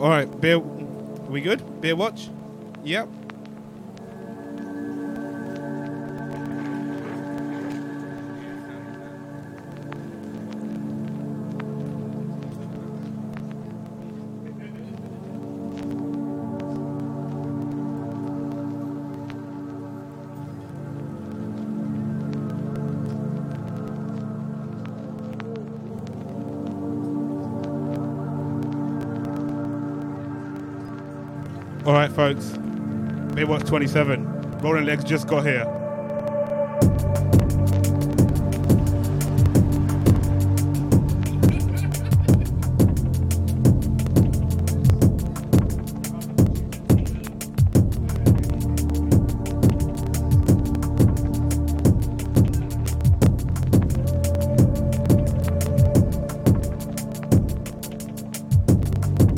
All right, beer. Are we good? Beer watch. Yep. All right, folks. Beer watch 27. Rolling legs just got here.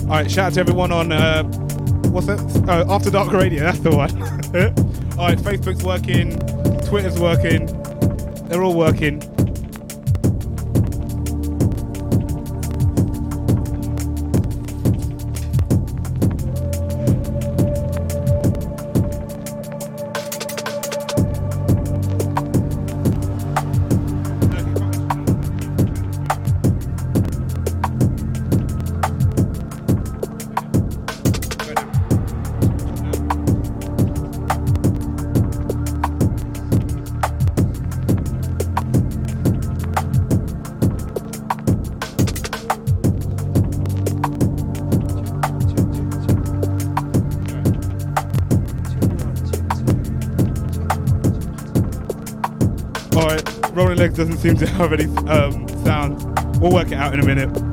All right, shout out to everyone on uh, what's that? Oh, After Dark Radio. That's the one. all right, Facebook's working, Twitter's working. They're all working. Doesn't seem to have any um, sound. We'll work it out in a minute.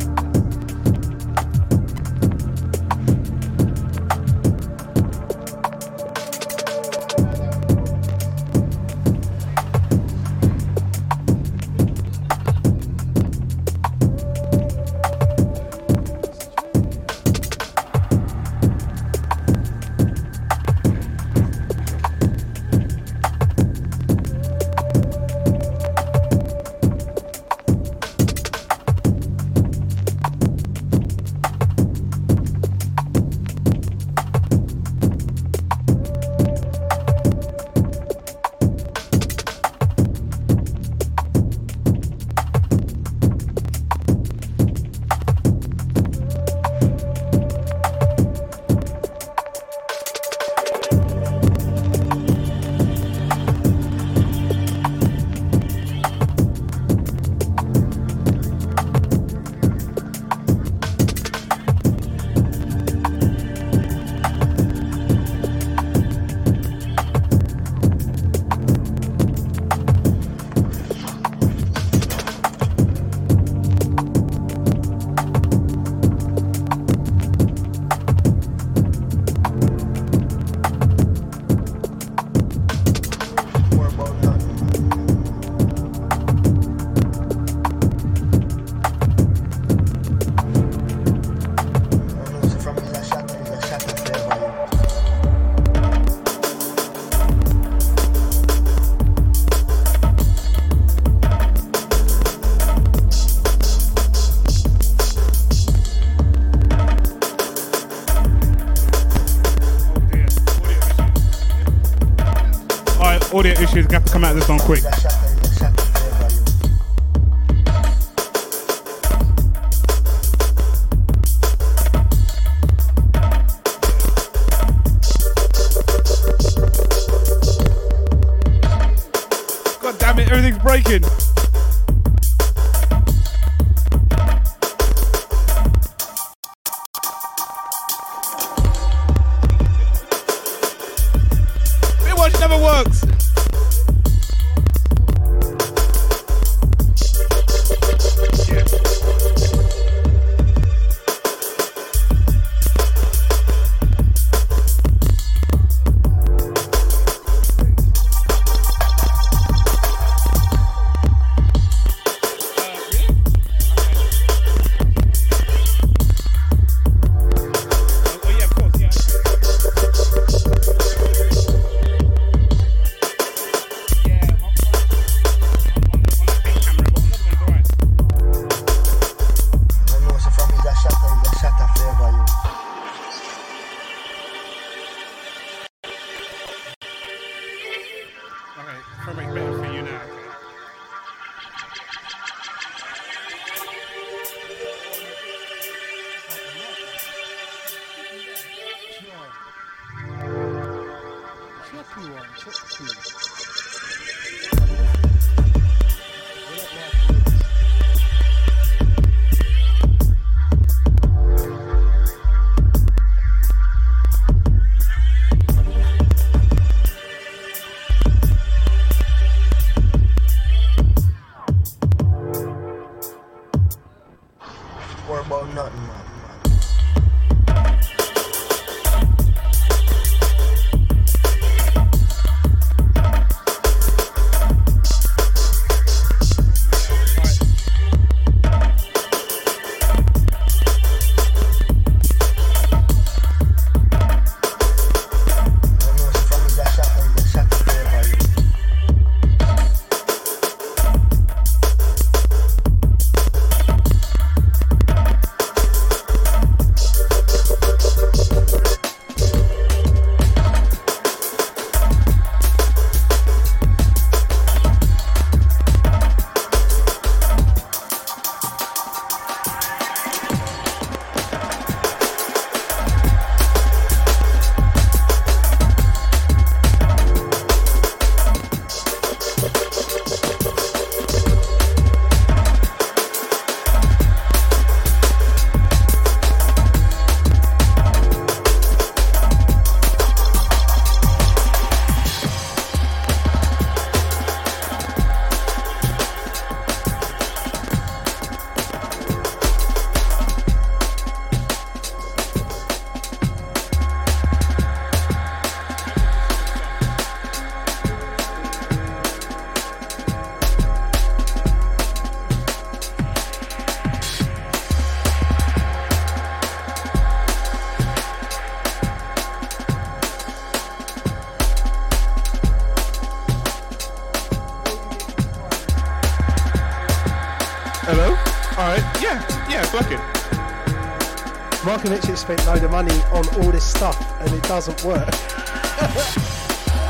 Spent load of money on all this stuff and it doesn't work.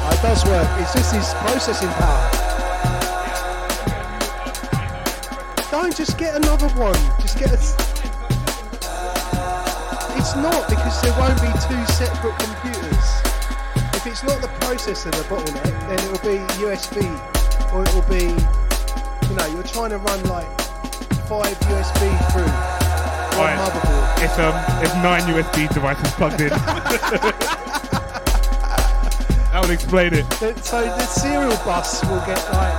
it does work, it's just his processing power. Don't just get another one. Just get a. It's not because there won't be two separate computers. If it's not the processor the bottleneck, then it will be USB or it will be, you know, you're trying to run like five USB through Right. motherboard. It's um, it's nine USB devices plugged in. that would explain it. So the serial bus will get like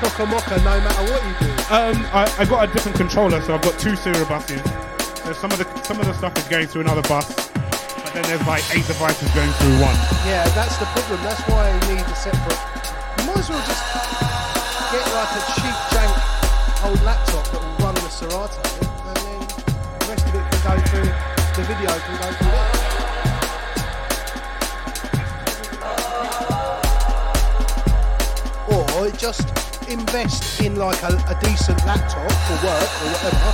chock a mocha no matter what you do. Um, I, I got a different controller, so I've got two serial buses. So some of the some of the stuff is going through another bus, but then there's like eight devices going through one. Yeah, that's the problem. That's why you need a separate. You might as well just get like a cheap jank old laptop that will run the Serato, can go through. The video can go through there. Or just invest in like a, a decent laptop for work or whatever,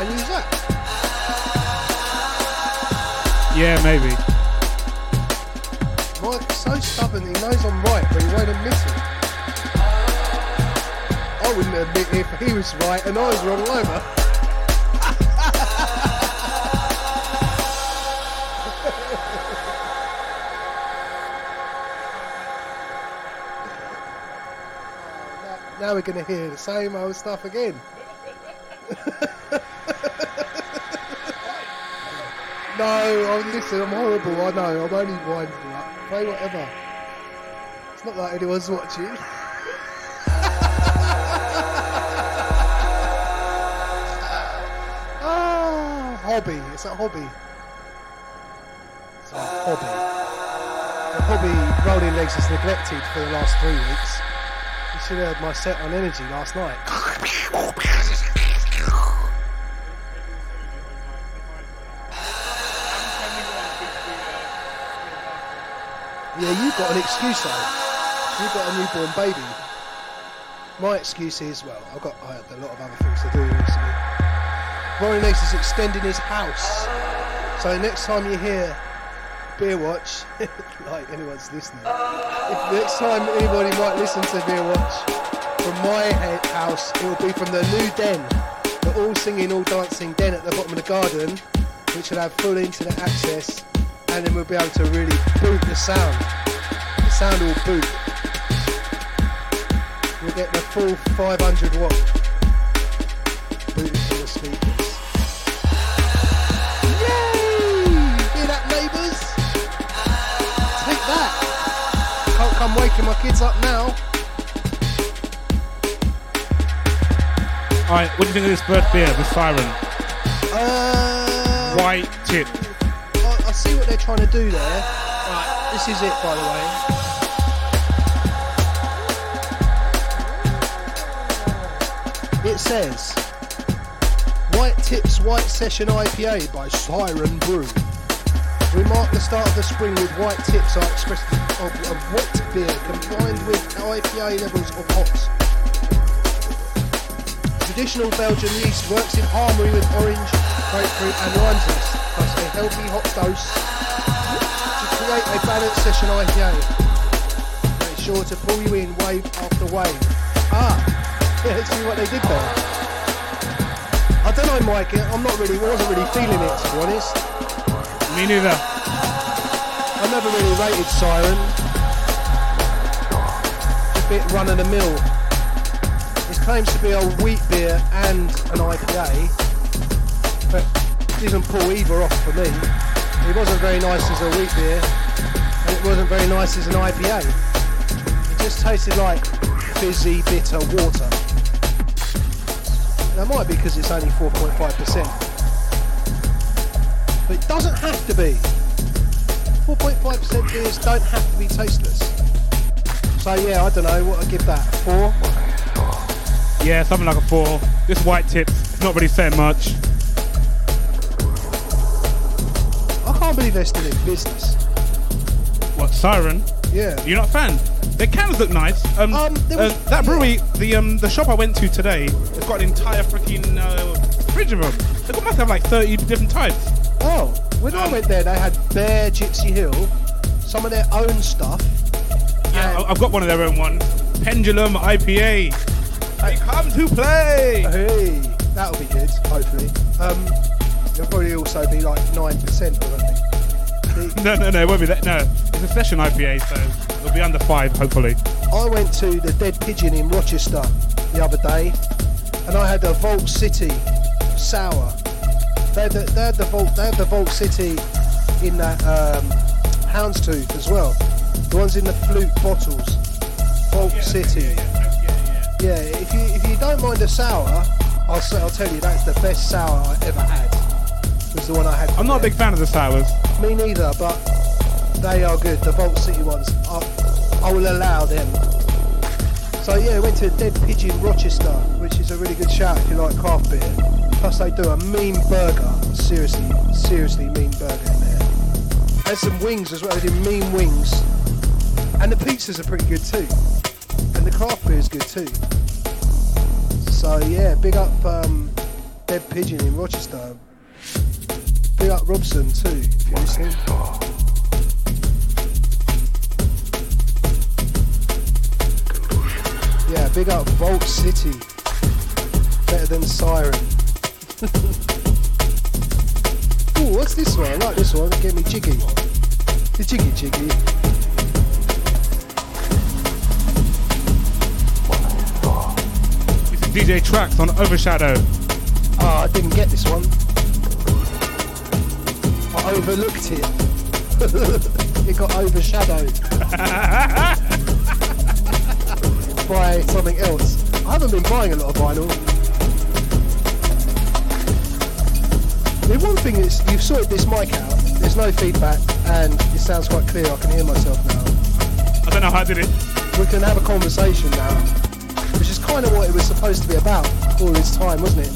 and use that. Yeah, maybe. Mike's so stubborn, he knows I'm right, but he won't admit it. I wouldn't admit if he was right and I was wrong either. Now, we're going to hear the same old stuff again. No, I'm, listen, I'm horrible. I know. I'm only winding up. Play whatever. It's not like anyone's watching. ah, hobby. It's a hobby. Hobby. The hobby rolling legs is neglected for the last three weeks. You should have heard my set on energy last night. Yeah, you've got an excuse though. You've got a newborn baby. My excuse is, well, I've got I had a lot of other things to do recently. Rory Legs is extending his house. So next time you hear Beer Watch, like anyone's listening, if next time anybody might listen to Beer Watch from my house, it will be from the new den, the all singing, all dancing den at the bottom of the garden, which will have full internet access, and then we'll be able to really boot the sound. The sound will boot. We'll get the full 500 watt Can't come waking my kids up now. Alright, what do you think of this first beer, the Siren? Uh, White tip. I, I see what they're trying to do there. Right, this is it, by the way. It says White Tips White Session IPA by Siren Brew. We mark the start of the spring with white tips I expressed of, of beer combined with IPA levels of hops. Traditional Belgian yeast works in harmony with orange, grapefruit and lime zest, plus a healthy hop dose to create a balanced session IPA. Make sure to pull you in wave after wave. Ah, yeah, let's see what they did there. I don't know, Mike. I'm not really, wasn't really feeling it to be honest. Me neither. Never really rated Siren. A bit run of the mill. It claims to be a wheat beer and an IPA, but didn't pull either off for me. It wasn't very nice as a wheat beer, and it wasn't very nice as an IPA. It just tasted like fizzy, bitter water. That might be because it's only 4.5%. But it doesn't have to be. 4.5% beers don't have to be tasteless. So yeah, I don't know what I give that. Four? Yeah, something like a four. This white tip, it's not really saying much. I can't believe they're still in business. What, Siren? Yeah. You're not a fan? The cans look nice. Um, Um, there was- uh, that brewery, the um, the shop I went to today, it's got an entire freaking uh, fridge of them. They must have like 30 different types. Oh, when I went there, they had Bear Gypsy Hill, some of their own stuff. Yeah, I've got one of their own ones. Pendulum IPA. I come to play. Hey, that'll be good, hopefully. Um, it'll probably also be like 9% or something. No, no, no, it won't be that. No, it's a session IPA, so it'll be under five, hopefully. I went to the Dead Pigeon in Rochester the other day, and I had a Vault City sour. They had the, they had the Vault, they had the Vault City in that um, Houndstooth as well. The ones in the flute bottles. Vault City. Yeah, if you if you don't mind a sour, I'll I'll tell you that's the best sour I ever had. Was the one I had. I'm not a big fan of the sours. Me neither, but they are good. The Vault City ones, I, I will allow them. So yeah, we went to Dead Pigeon Rochester, which is a really good shout if you like craft beer. Plus they do a mean burger, seriously, seriously mean burger in there. And some wings as well. They do mean wings, and the pizzas are pretty good too, and the craft beer is good too. So yeah, big up um, Dead Pigeon in Rochester. Big up Robson too, if you're listening. Yeah, big up Vault City. Better than Siren. Ooh, what's this one? I like this one. Get me jiggy. The jiggy jiggy. This is DJ Tracks on Overshadow. Ah, I didn't get this one. I overlooked it. it got overshadowed by something else. I haven't been buying a lot of vinyl. The one thing is, you've sorted this mic out. There's no feedback, and it sounds quite clear. I can hear myself now. I don't know how I did it. We can have a conversation now, which is kind of what it was supposed to be about all this time, wasn't it?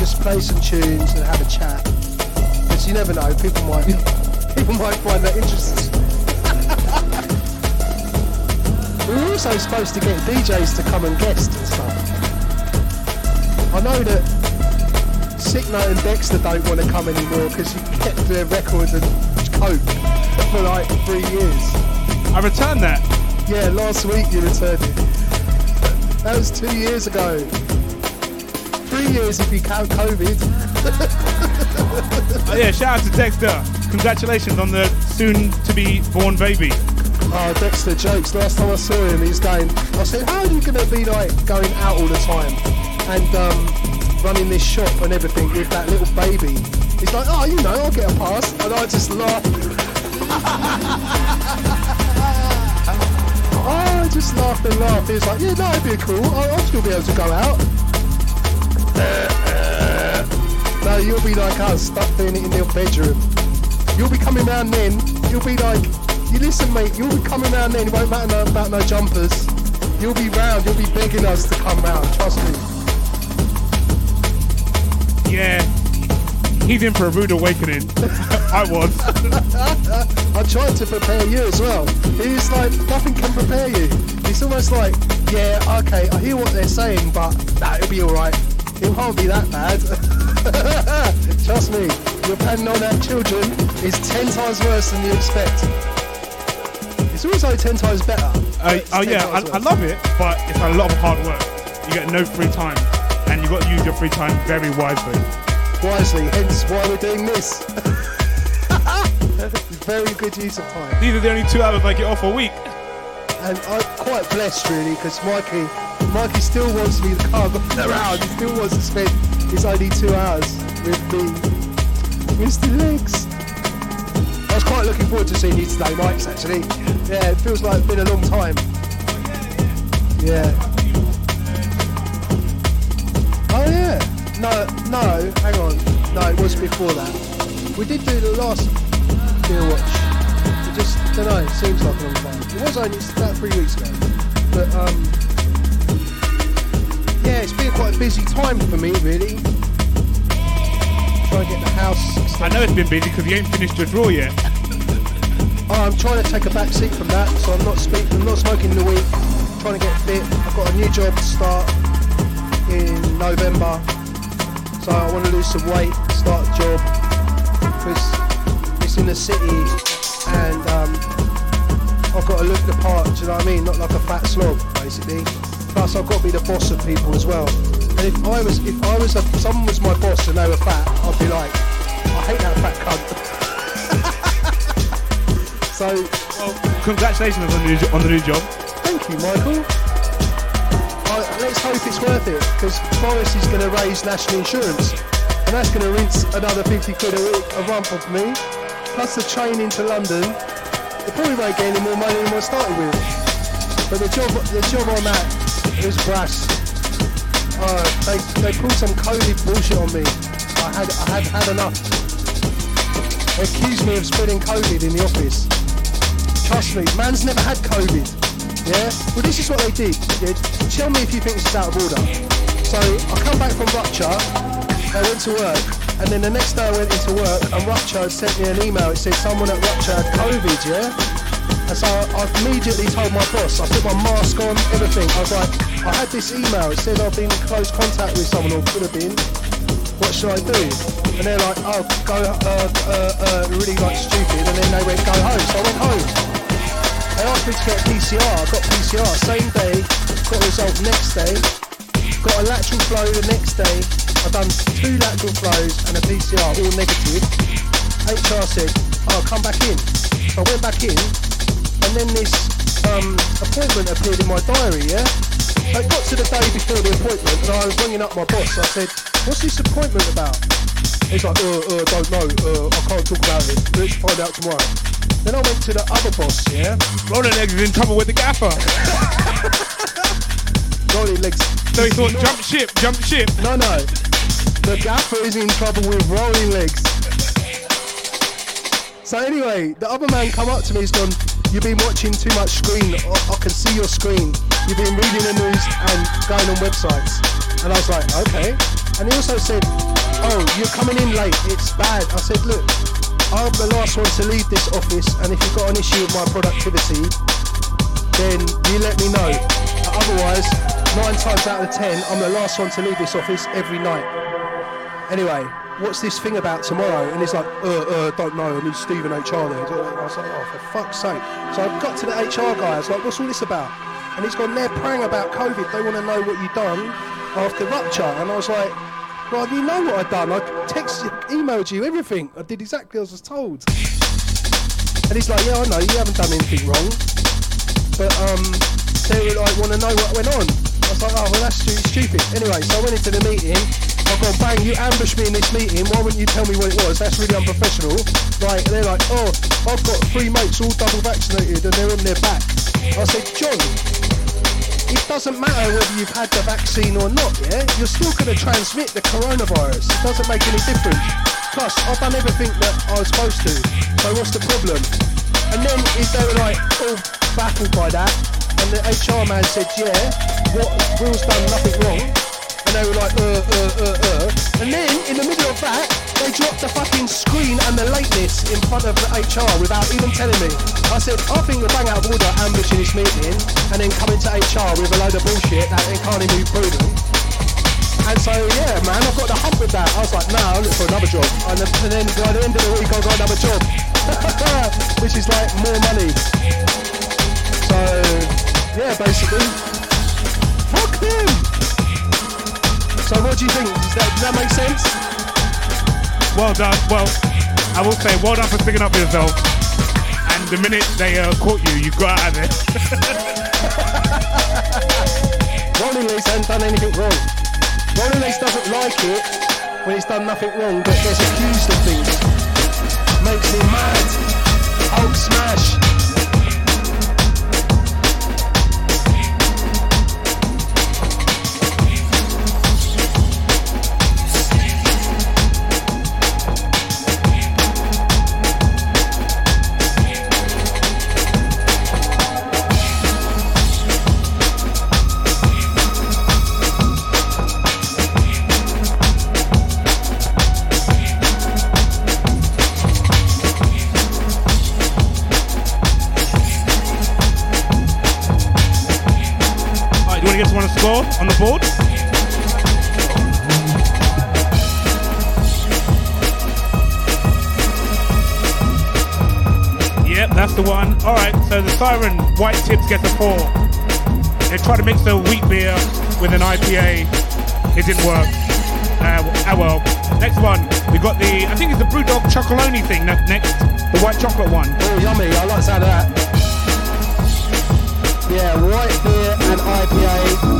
Just play some tunes and have a chat. Because you never know, people might people might find that interesting. we were also supposed to get DJs to come and guest and stuff. I know that Sick Note and Dexter don't want to come anymore because you kept their records and coke for like three years. I returned that. Yeah, last week you returned it. That was two years ago. Three years if you count COVID. Oh, yeah, shout out to Dexter. Congratulations on the soon to be born baby. Oh, Dexter jokes. Last time I saw him, he's going. I said, "How are you going to be like going out all the time and um, running this shop and everything with that little baby?" He's like, "Oh, you know, I'll get a pass," and I just laugh. I just laughed and laughed. He was like, "Yeah, it'd be cool. I'll, I'll still be able to go out." no, you'll be like us, stuck doing it in your bedroom. You'll be coming round then. You'll be like, you listen, mate. You'll be coming round then. It won't matter about no jumpers. You'll be round. You'll be begging us to come round. Trust me. Yeah, he's in for a rude awakening. I was. I tried to prepare you as well. He's like nothing can prepare you. It's almost like, yeah, okay, I hear what they're saying, but nah, it'll be all right. It won't be that bad. Trust me, your planning on our children is ten times worse than you expect. It's also ten times better. Uh, oh yeah, I, I love it, but it's a lot of hard work. You get no free time, your free time very wisely. wisely, hence why we're doing this. Very good use of time. These are the only two hours I get off a week. And I'm quite blessed really because Mikey Mikey still wants me to come around. He still wants to spend his only two hours with me. Mr. Legs. I was quite looking forward to seeing you today, Mike's actually. Yeah, it feels like it's been a long time. Yeah. No, no, hang on. No, it was before that. We did do the last Beer Watch. It just, I don't know, it seems like a long time. It was only about three weeks ago. But, um, yeah, it's been quite a busy time for me, really. Trying to get the house. I know it's been busy because you ain't finished your draw yet. I'm trying to take a back seat from that, so I'm not speak, I'm not smoking in the week. I'm trying to get fit. I've got a new job to start in November, so I want to lose some weight, start a job because it's in the city, and um, I've got to look the part. Do you know what I mean? Not like a fat slob, basically. Plus, I've got to be the boss of people as well. And if I was, if I was, a, someone was my boss and they were fat, I'd be like, I hate that fat cunt. So, well, congratulations on the new, on the new job. Thank you, Michael. Let's hope it's worth it because Boris is going to raise national insurance and that's going to rinse another 50 quid a, week, a month off me. Plus the train into London. It probably won't get any more money than I started with. But the job, the job I'm is brass. Uh, they, they pulled some COVID bullshit on me. I had, I had had enough. They accused me of spreading COVID in the office. Trust me, man's never had COVID. Yeah? Well, this is what they did. Yeah? Tell me if you think this is out of order. So I come back from Rupture, I went to work, and then the next day I went into work, and Rupture had sent me an email. It said someone at Rupture had COVID, yeah? And so I immediately told my boss, I put my mask on, everything. I was like, I had this email, it said I've been in close contact with someone or could have been. What should I do? And they're like, oh, go, uh, uh, uh, really like stupid. And then they went, go home. So I went home. They asked me to get PCR. I got PCR same day. Got a result next day. Got a lateral flow the next day. I've done two lateral flows and a PCR, all negative. HR said, "Oh, come back in." So I went back in, and then this um, appointment appeared in my diary. Yeah. It got to the day before the appointment, and I was ringing up my boss. I said, "What's this appointment about?" He's like, uh, uh, don't know, uh, I can't talk about it. Let's find out tomorrow. Then I went to the other boss, yeah? Rolling Legs is in trouble with the gaffer. Rolling Legs. So he thought, jump ship, jump ship. No, no. The gaffer is in trouble with Rolling Legs. So anyway, the other man come up to me, he's gone, you've been watching too much screen, I, I can see your screen. You've been reading the news and going on websites. And I was like, okay. And he also said, oh, you're coming in late, it's bad. I said, look, I'm the last one to leave this office, and if you've got an issue with my productivity, then you let me know. Otherwise, nine times out of ten, I'm the last one to leave this office every night. Anyway, what's this thing about tomorrow? And he's like, uh, uh, don't know, I need Stephen HR there. I was like, oh, for fuck's sake. So I've got to the HR guy, I was like, what's all this about? And he's gone, they're praying about COVID, they want to know what you've done after rupture. And I was like, well, you know what I've done. I texted, emailed you, everything. I did exactly as I was told. And he's like, yeah, I know, you haven't done anything wrong. But um, they were like, want to know what went on. I was like, oh, well, that's stupid. Anyway, so I went into the meeting. I've gone, bang, you ambushed me in this meeting. Why wouldn't you tell me what it was? That's really unprofessional. Like, they're like, oh, I've got three mates all double vaccinated and they're on their back. I said, John, it doesn't matter whether you've had the vaccine or not, yeah? You're still going to transmit the coronavirus. It doesn't make any difference. Plus, I've done everything that I was supposed to. So what's the problem? And then if they were like all baffled by that, and the HR man said, yeah, what Will's done nothing wrong, and they were like, uh, uh, uh, uh, and then in the middle of that, they dropped the fucking screen and the lateness in front of the HR without even telling me. I said, I think we're bang out of order ambushing this meeting and then coming to HR with a load of bullshit that they can't even be proven. And so, yeah, man, I've got the hump with that. I was like, nah, I'll look for another job. And then by the end of the week, I got another job. Which is like more money. So, yeah, basically, fuck them. So what do you think? Does that, does that make sense? Well done. Well, I will say, well done for sticking up for yourself. And the minute they uh, caught you, you got out of there. Rolling Legs hasn't done anything wrong. Rolling Legs doesn't like it when he's done nothing wrong, but gets accused of things. Makes me mad. Hulk smash. On the board? Yep, that's the one. All right, so the Siren White Tips gets a four. They tried to mix the wheat beer with an IPA. It didn't work. Uh, ah well. Next one, we got the, I think it's the Brewdog Chocolonely thing next, the white chocolate one. Oh, yummy! I like the sound of that. Yeah, white beer and IPA.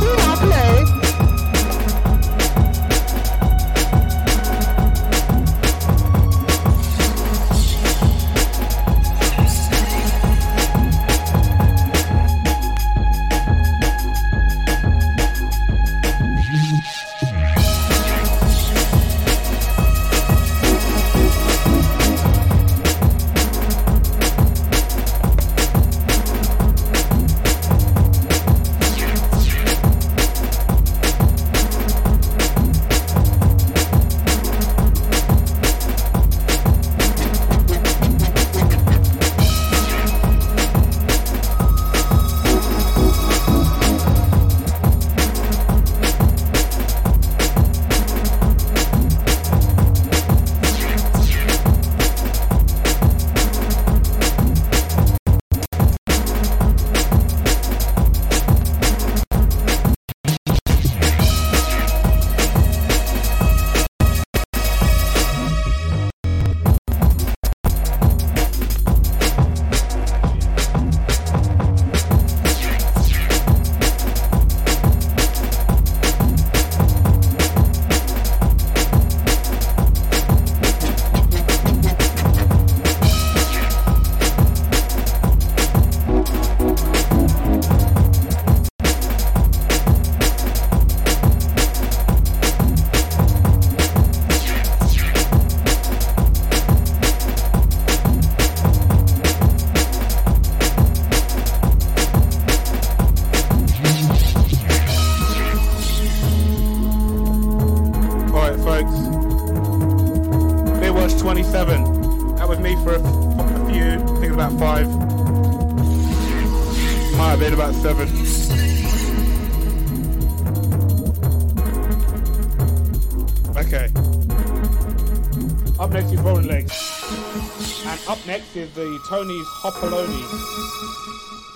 Tony's Hopaloni.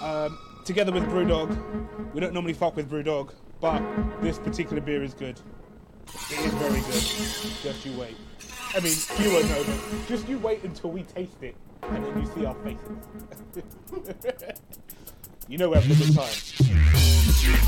Um, together with Brewdog. We don't normally fuck with Brewdog, but this particular beer is good. It is very good. Just you wait. I mean, you won't know, but just you wait until we taste it, and then you see our faces. you know we're having a good time.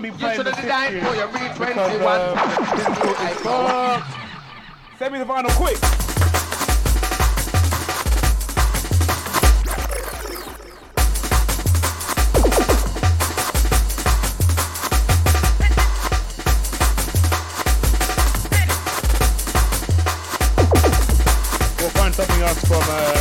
gonna be playing the died for your read 21. Uh, Send me the vinyl quick. We'll find something else from. Uh,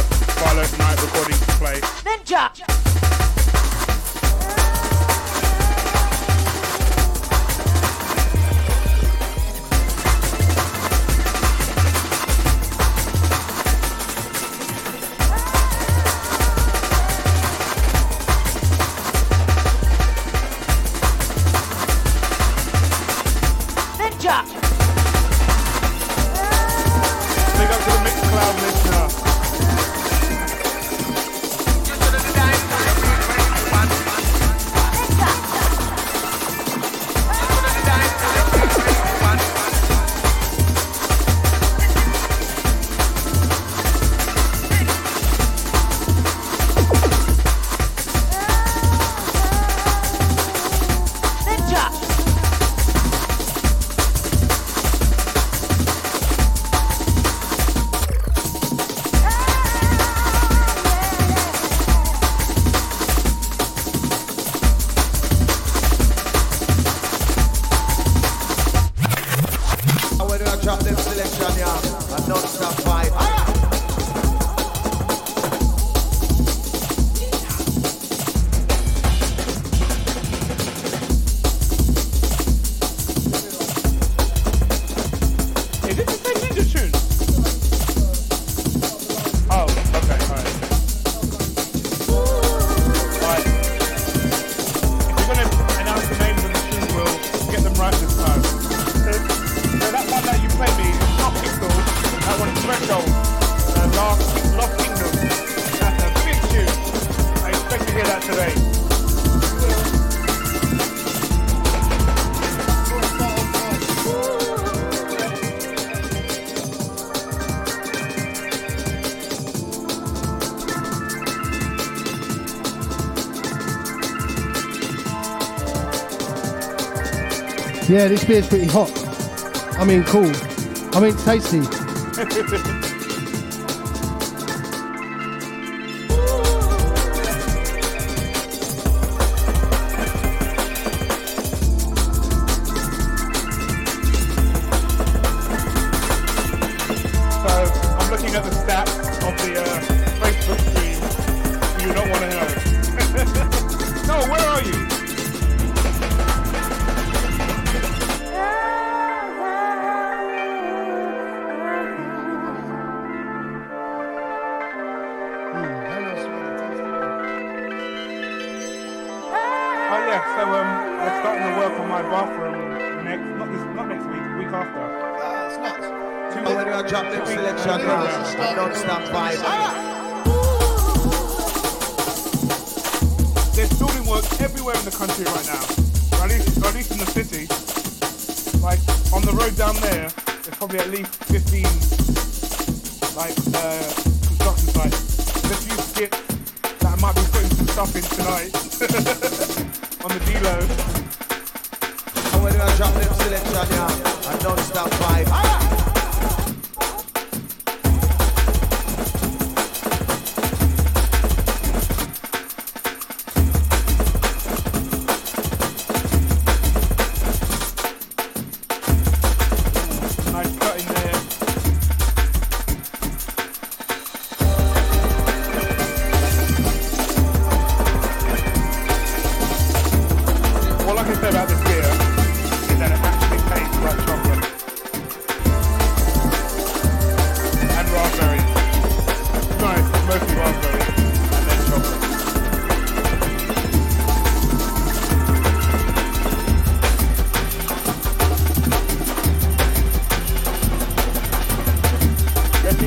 Yeah, this beer's pretty hot. I mean, cool. I mean, tasty.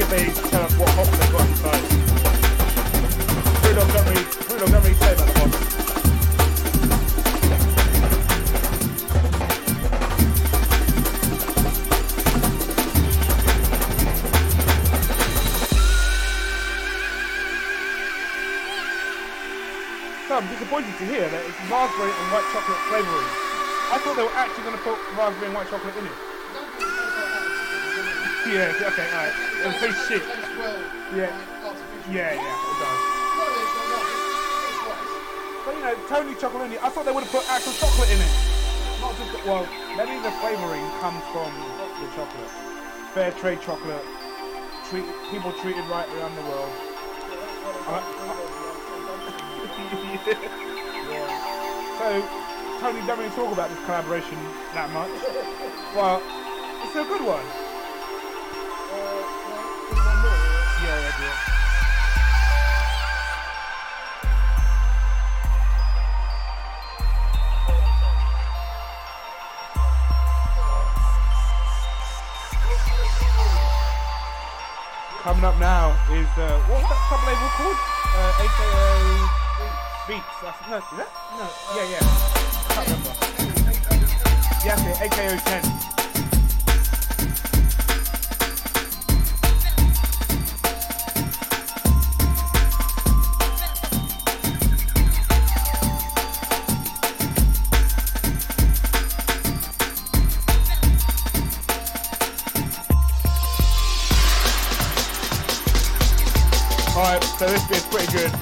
The. So I'm disappointed to hear that it's raspberry and white chocolate flavouring. I thought they were actually going to put raspberry and white chocolate in it. Yeah, okay, alright. It'll taste shit. Yeah. Yeah, yeah, it does. But you know, Tony Chocolonely, I thought they would have put actual chocolate in it. Not just, well, maybe the flavouring comes from the chocolate. Fair trade chocolate. Treat, people treated right around the world. I- yeah. So, Tony don't really talk about this collaboration that much. Well, it's a good one. Coming up now is uh, what's that sub label called? Uh, AKO Beats. That's, no, is that? No, yeah, yeah. Can't remember. Yeah, it. AKO 10. Alright, so this bit's pretty good.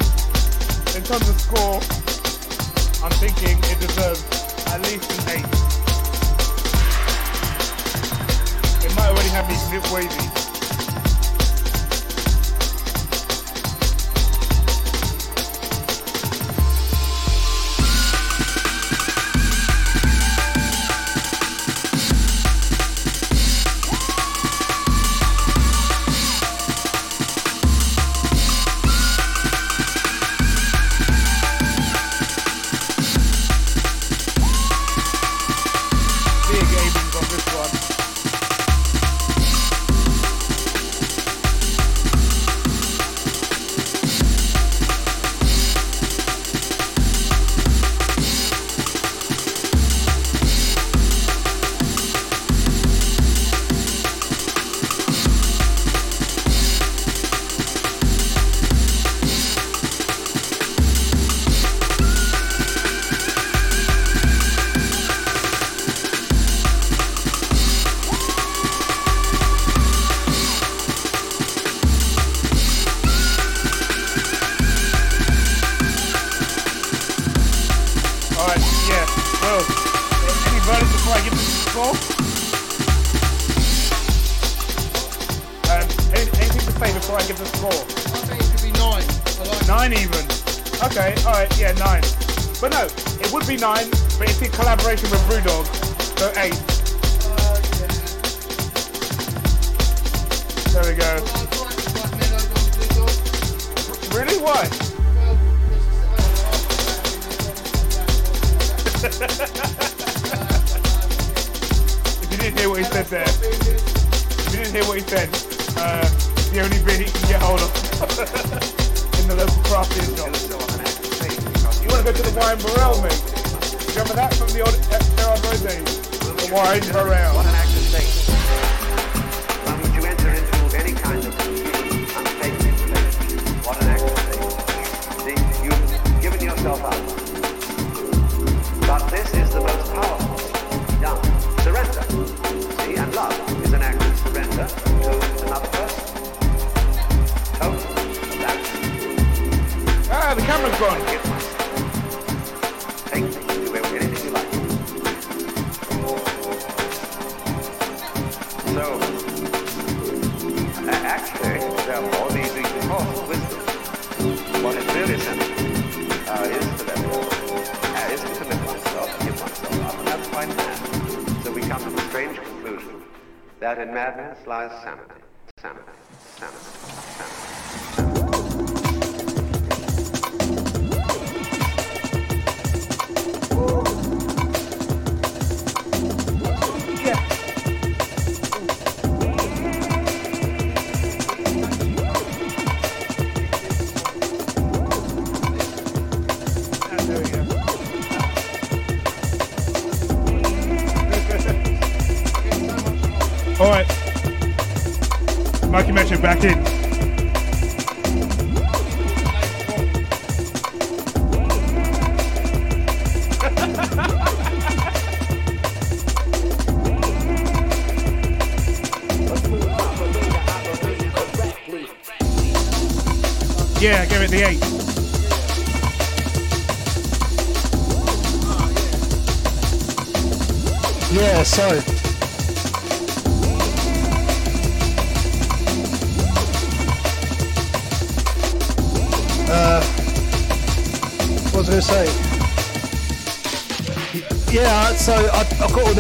In terms of score, I'm thinking it deserves at least an 8. It might already have me lip wavy. That in madness lies sanity, sanity, Mikey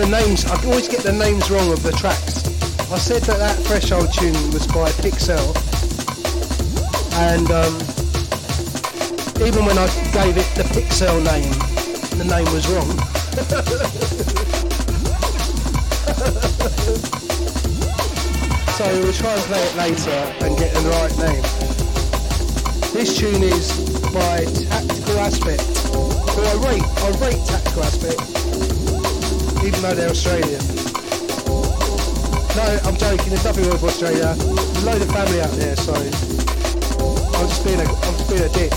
names. I always get the names wrong of the tracks. I said that that Threshold tune was by Pixel, and um, even when I gave it the Pixel name, the name was wrong. So we'll try and play it later and get the right name. This tune is by Tactical Aspect. I rate, I rate Tactical Aspect, even though they're Australian. No, I'm joking. There's nothing wrong with Australia. There's a load of family out there, so I'm just being a, I'm just being a dick.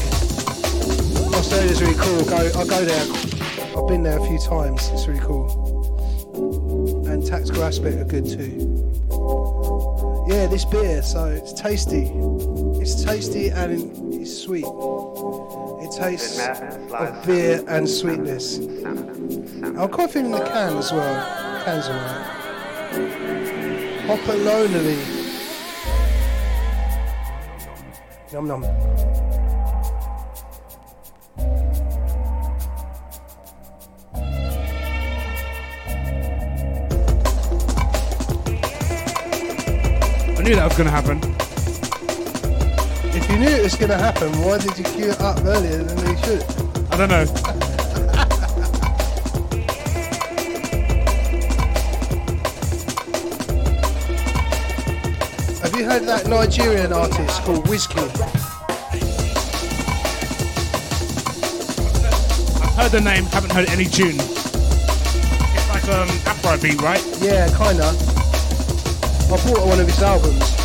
Australia's really cool. Go, I'll go there. I've been there a few times. It's really cool. And Tactical Aspect are good too. Yeah, this beer, so it's tasty. It's tasty and it's sweet. It tastes of beer and sweetness. I'm quite feeling the can as well. Can's alright. Hopper lonely. Num num. I knew that was going to happen. If you knew it was going to happen, why did you queue it up earlier than you should? I don't know. Heard that Nigerian artist called Wizkid? I've heard the name, haven't heard any tune. It's like um Afrobeat, right? Yeah, kinda. I bought one of his albums.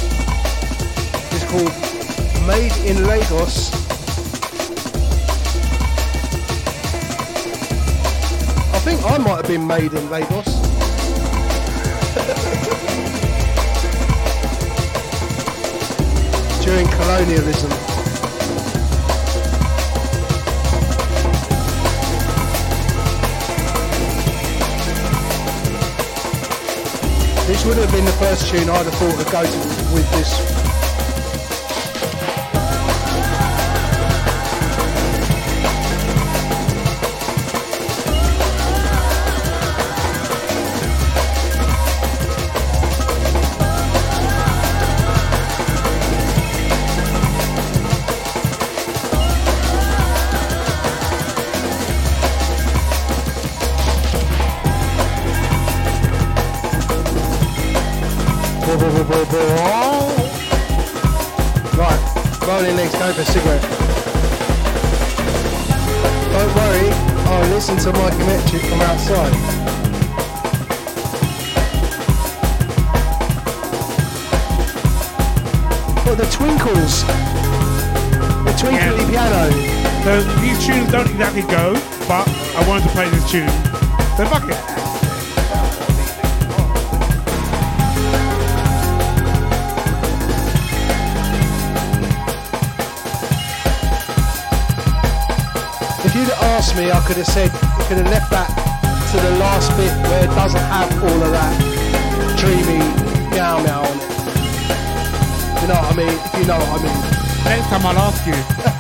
It's called Made in Lagos. I think I might have been made in Lagos. Colonialism. This would have been the first tune I'd have thought to go to with this. Tune. So fuck it. If you'd asked me, I could have said, I could have left that to the last bit where it doesn't have all of that dreamy meow meow on it. You know what I mean? If you know what I mean. Next time I'll ask you.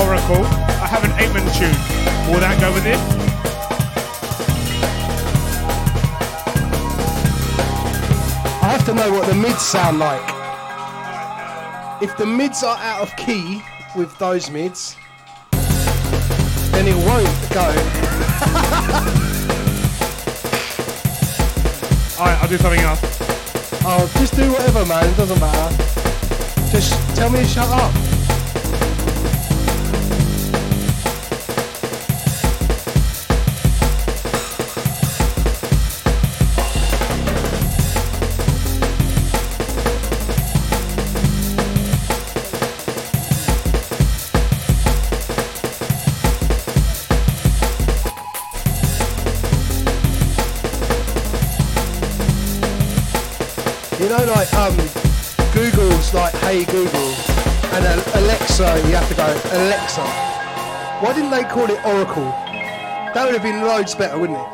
Oracle, I have an Aitman tune. Will that go with it? I have to know what the mids sound like. If the mids are out of key with those mids, then it won't go. Alright, I'll do something else. Oh, just do whatever, man. It doesn't matter. Just tell me to shut up. "Hey Google," and uh, Alexa, you have to go, Alexa. Why didn't they call it Oracle? That would have been loads better, wouldn't it?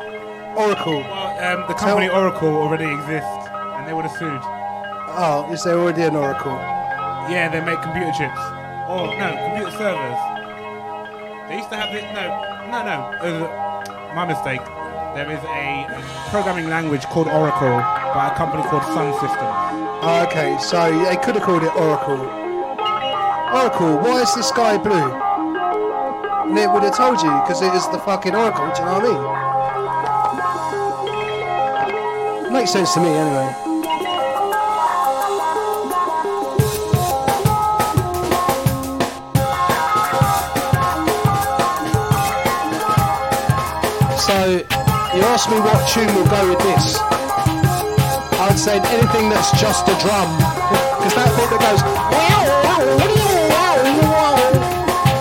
Oracle. Well, um, the company Oracle already exists, and they would have sued. Oh, is there already an Oracle? Yeah, they make computer chips. Or no, computer servers. They used to have this. No, no, no. Uh, my mistake. There is a programming language called Oracle by a company called Sun Systems. Okay, so they could have called it Oracle. Oracle, why is the sky blue? And it would have told you because it is the fucking Oracle. Do you know what I mean? Makes sense to me, anyway. So, you asked me what tune will go with this. I'd say anything that's just a drum. Because that bit that goes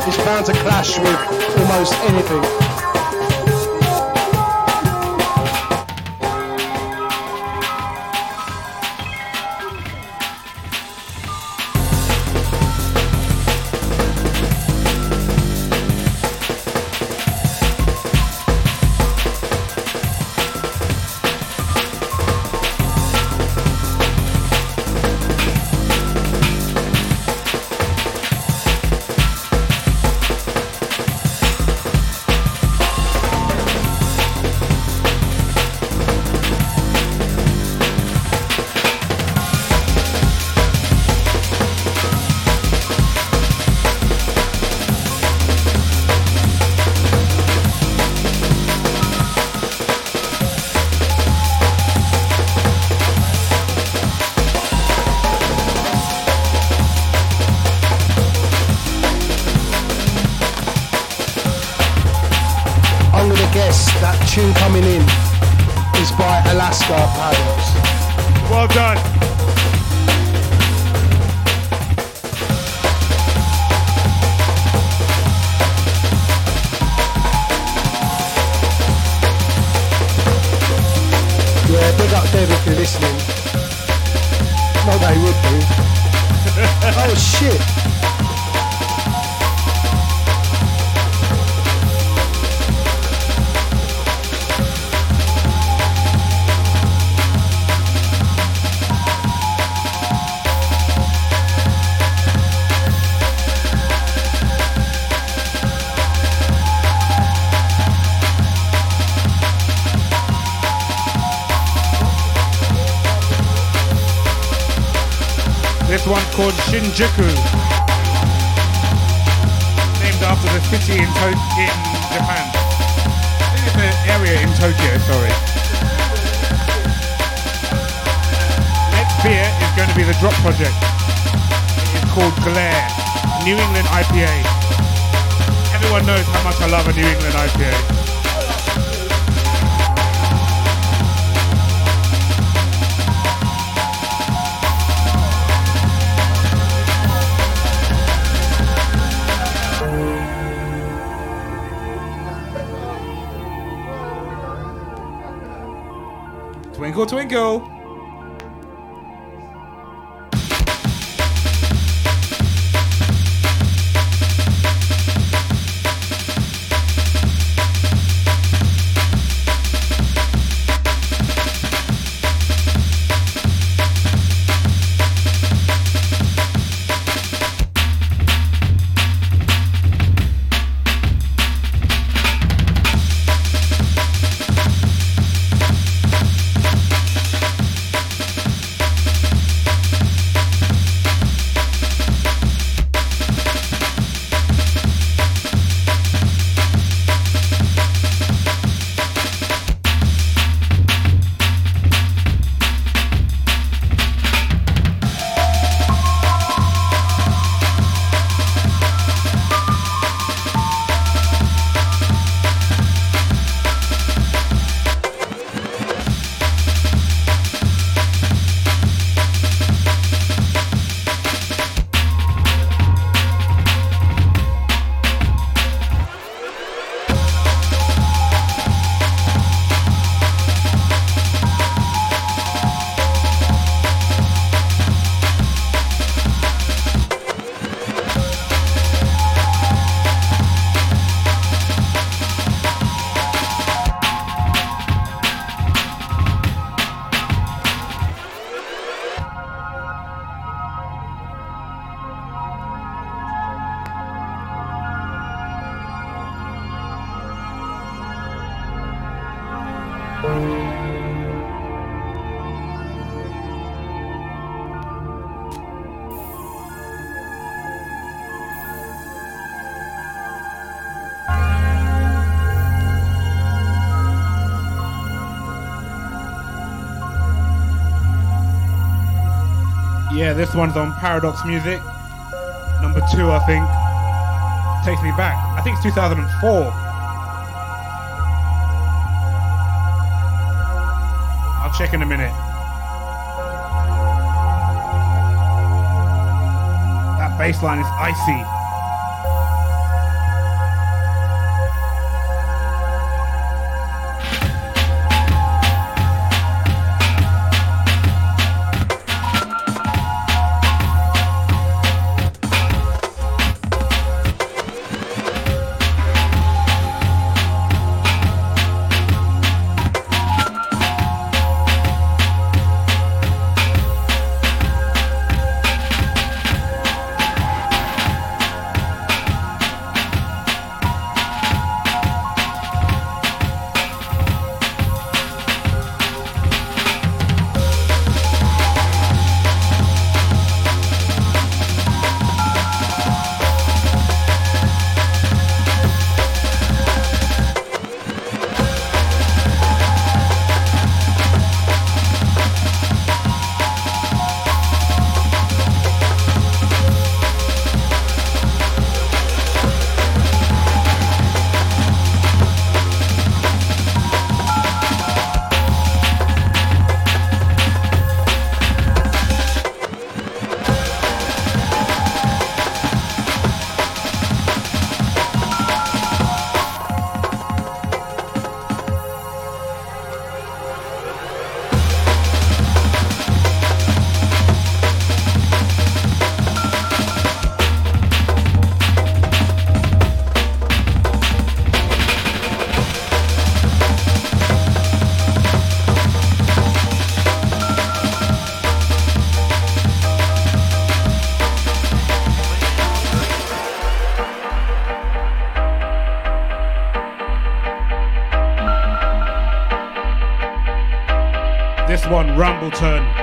is bound to clash with almost anything. Shinjuku. Named after the city in, to- in Japan. It's an area in Tokyo, sorry. Next beer is going to be the Drop Project. It's called Glare, New England IPA. Everyone knows how much I love a New England IPA. Twinkle, twinkle. One's on Paradox Music. Number two, I think. Takes me back. I think it's 2004. I'll check in a minute. That bass line is icy. One,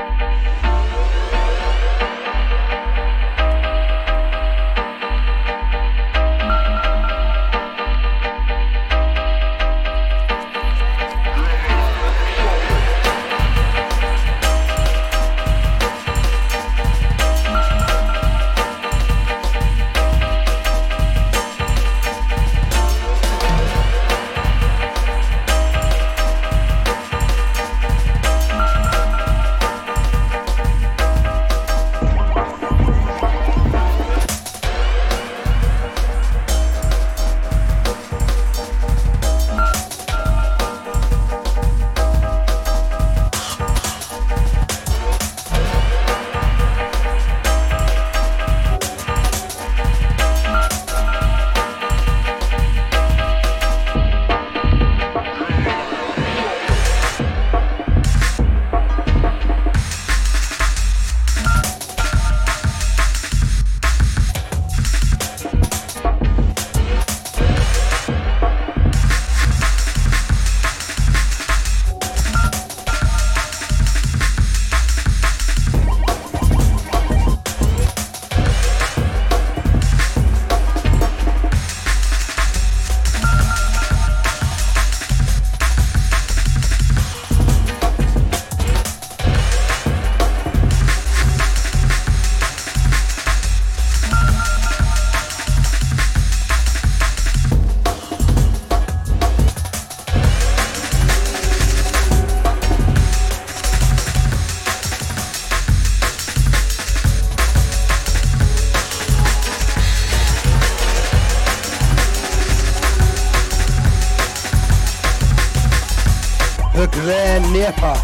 Glare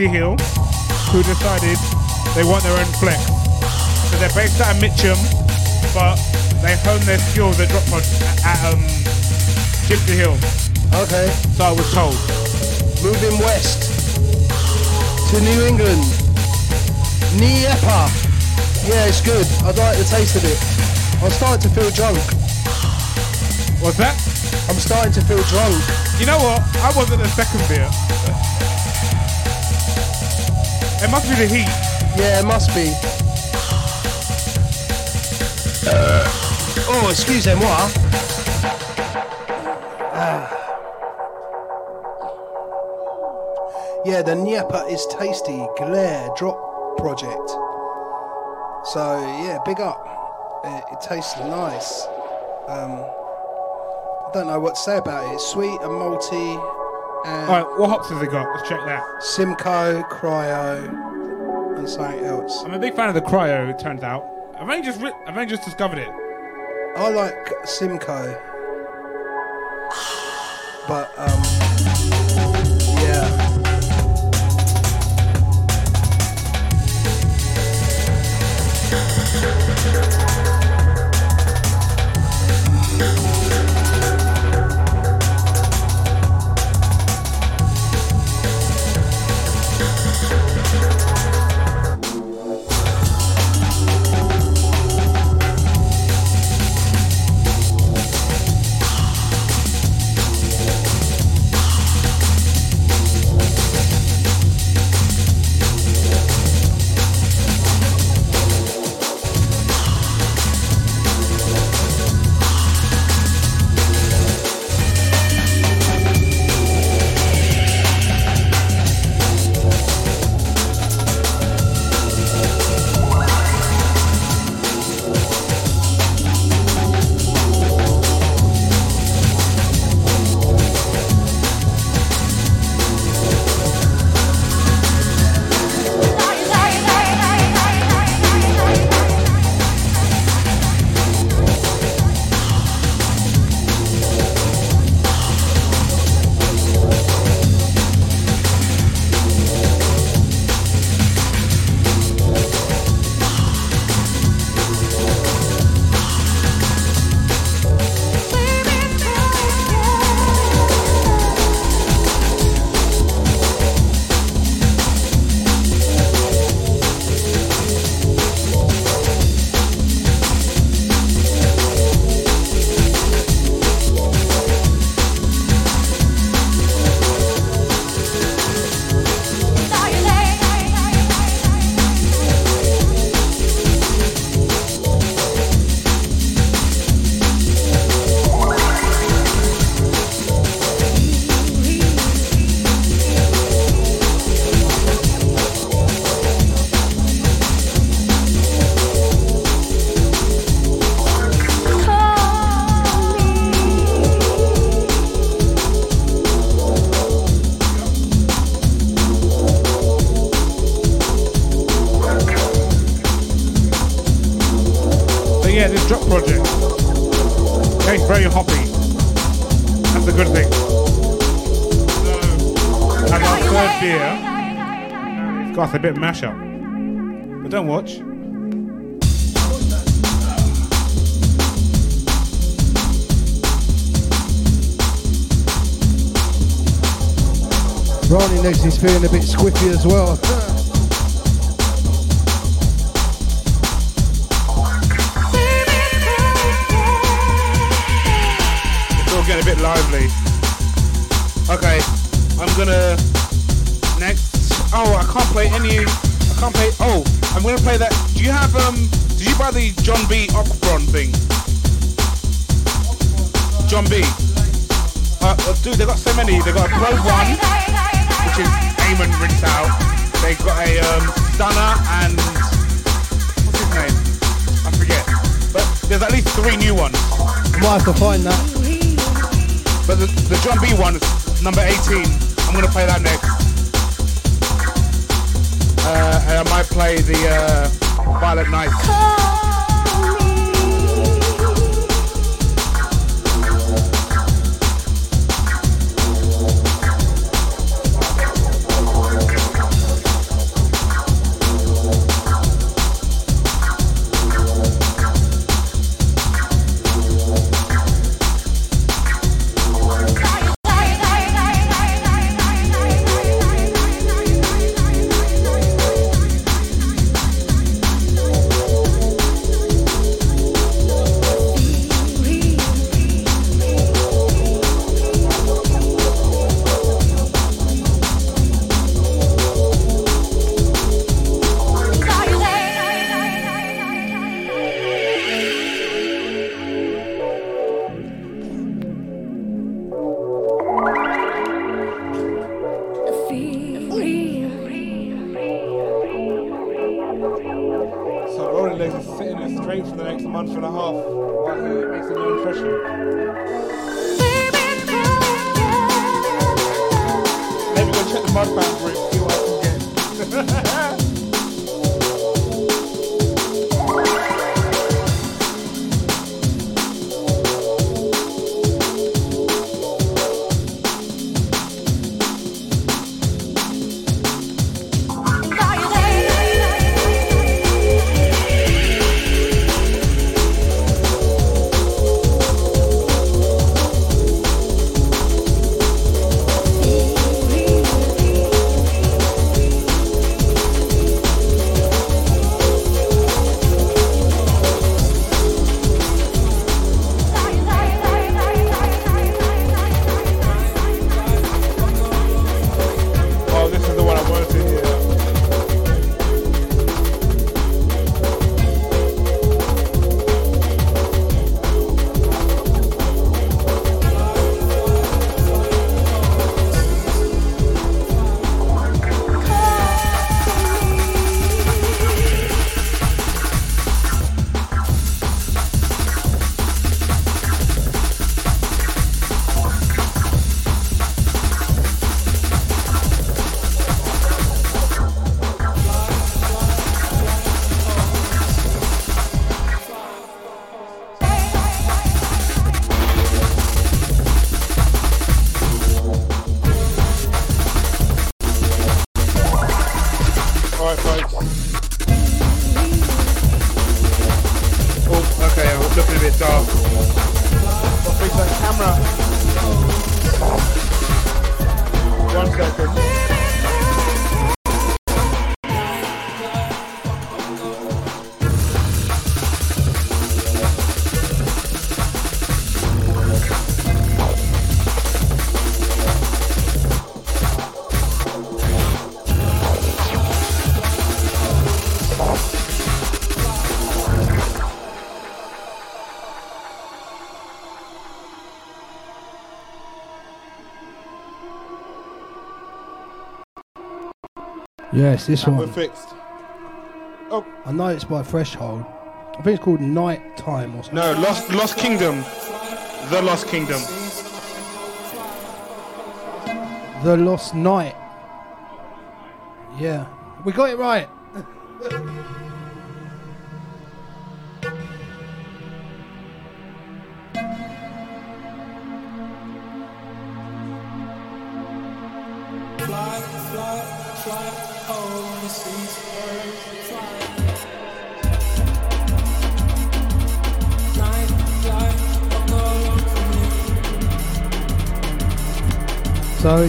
at Gypsy Hill who decided they want their own flex. So they're based out of Mitcham, but they hone their skills at Drop Project at um, Gypsy Hill. okay. So I was told. Moving west to New England. NEIPA. Yeah, it's good. I like the taste of it. I'm starting to feel drunk. What's that? I'm starting to feel drunk. You know what? I wasn't a second beer. It must be the heat. Yeah, it must be. oh, excuse me, what? Ah. Yeah, the NEIPA is tasty. Glare Drop Project. So yeah, big up. It, it tastes nice. Um, I don't know what to say about it. It's sweet and malty. And Alright, what hops has it got? Let's check that. Simcoe, Cryo, and something else. I'm a big fan of the cryo. It turns out. I've only just ri- I've only just discovered it. I like Simcoe, but um, bit mashup. But don't watch. Rolling Legs is feeling a bit squiffy as well. John B. Uh, uh, dude, they got so many. They've got a Pro One, which is Eamon rinsed out. They got a um, Stunner and what's his name? I forget. But there's at least three new ones. I Might have to find that. But the, the John B one is number 18. I'm gonna play that next. Uh, and I might play the uh, Violet Night. Yes, this And we're one. fixed. Oh. I know it's by Threshold. I think it's called Night Time or something. No, Lost Lost Kingdom. The Lost Kingdom. The Lost Night. Yeah, we got it right.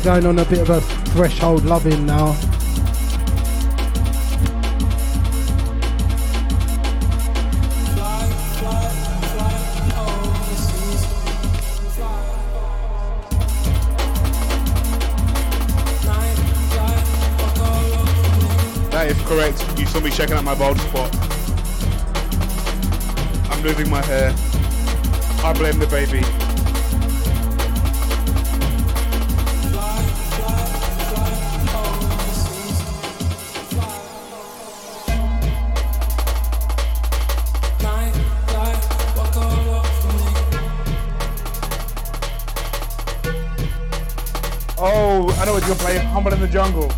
We're going on a bit of a threshold loving now. That is correct. You saw me checking out my bald spot. I'm losing my hair. I blame the baby. What you're playing. Humble in the Jungle.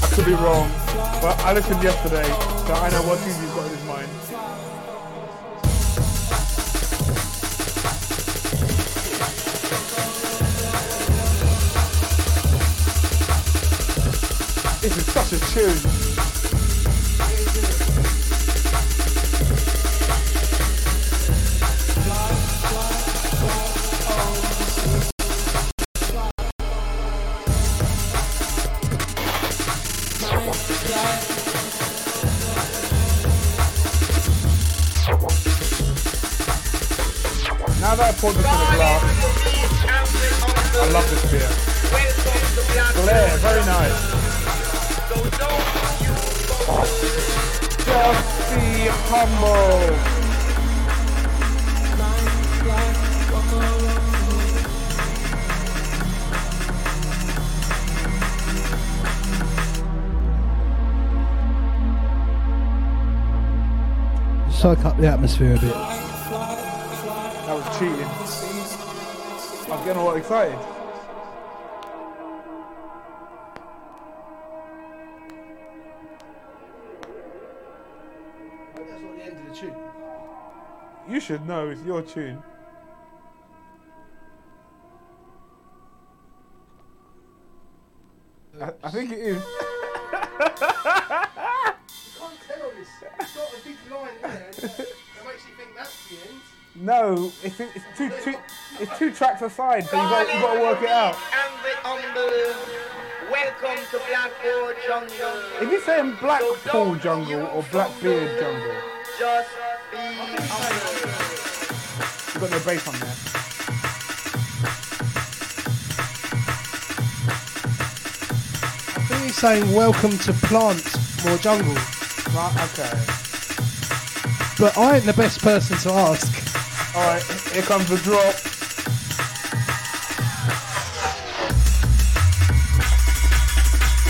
I could be wrong, but I listened yesterday, so I know what tune you've got in his mind. This is such a tune. Atmosphere a bit. That was cheating. I was getting a lot excited. That's not the end of the tune. You should know it's your tune. I, I think it is. can't tell this. It's got a big line there No, it's, it's two, two it's two tracks aside, so you got you got to work it out. Welcome to Blackboard Jungle. If you're saying Blackpool Jungle or Blackbeard Jungle, Just be humble. you've got no bass on there. I think he's saying welcome to plant more jungle. Right, okay. But I ain't the best person to ask. All right, here comes the drop.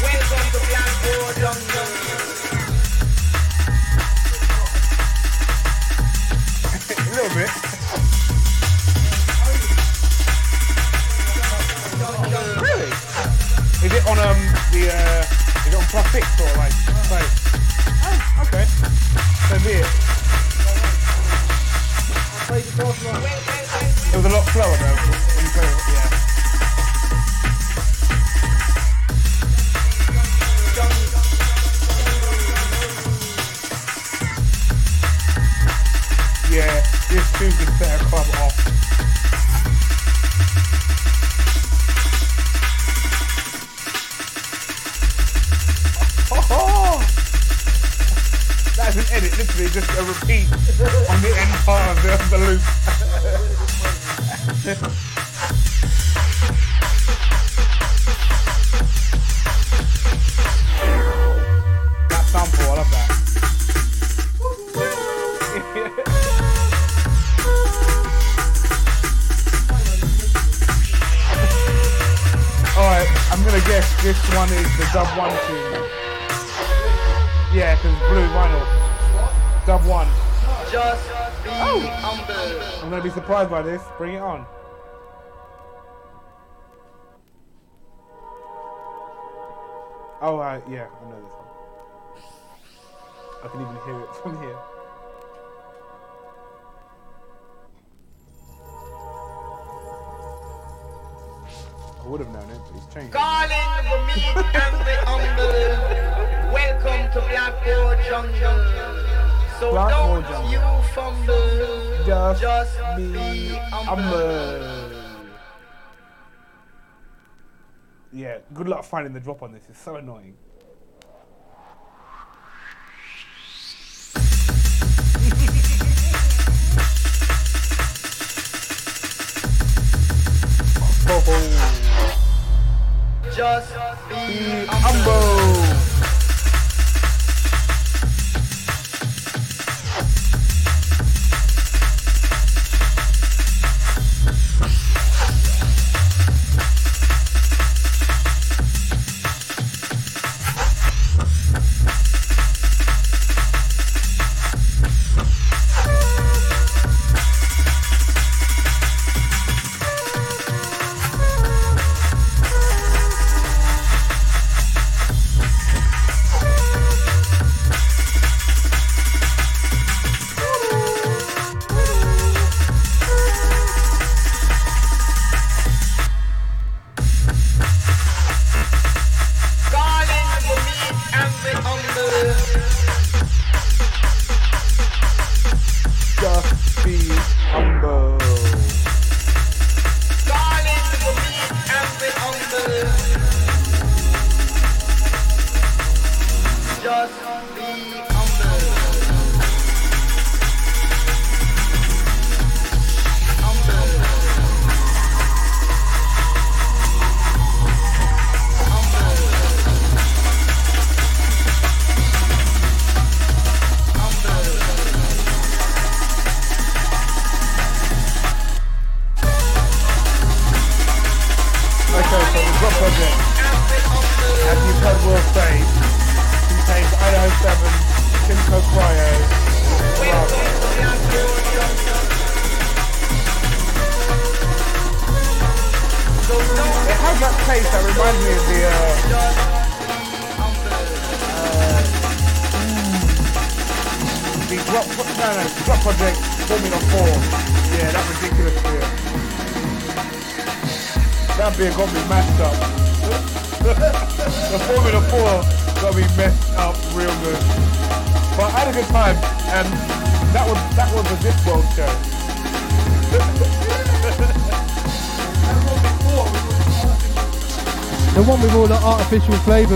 Welcome to Blackboard A little bit. really? Is it on um the uh is it on plus six or like? Oh, okay. So be it. was a lot slower though. When you play it, yeah. Yeah, this can is a club off. Oh. That's an edit, literally just a repeat on the end part of the loop that sample, I love that. Alright, I'm gonna guess this one is the dub one tune. Yeah, because blue vinyl. Dub one. Just humble. I'm gonna be surprised by this. Bring it on. Oh, uh, yeah, I know this one. I can even hear it from here. I would have known it, but it's changed. Calling for me and be humble. Welcome to Blackboard Jungle. So don't Jungle. you fumble. Just, Just be be humble. Yeah, good luck finding the drop on this. It's so annoying. Just be humble.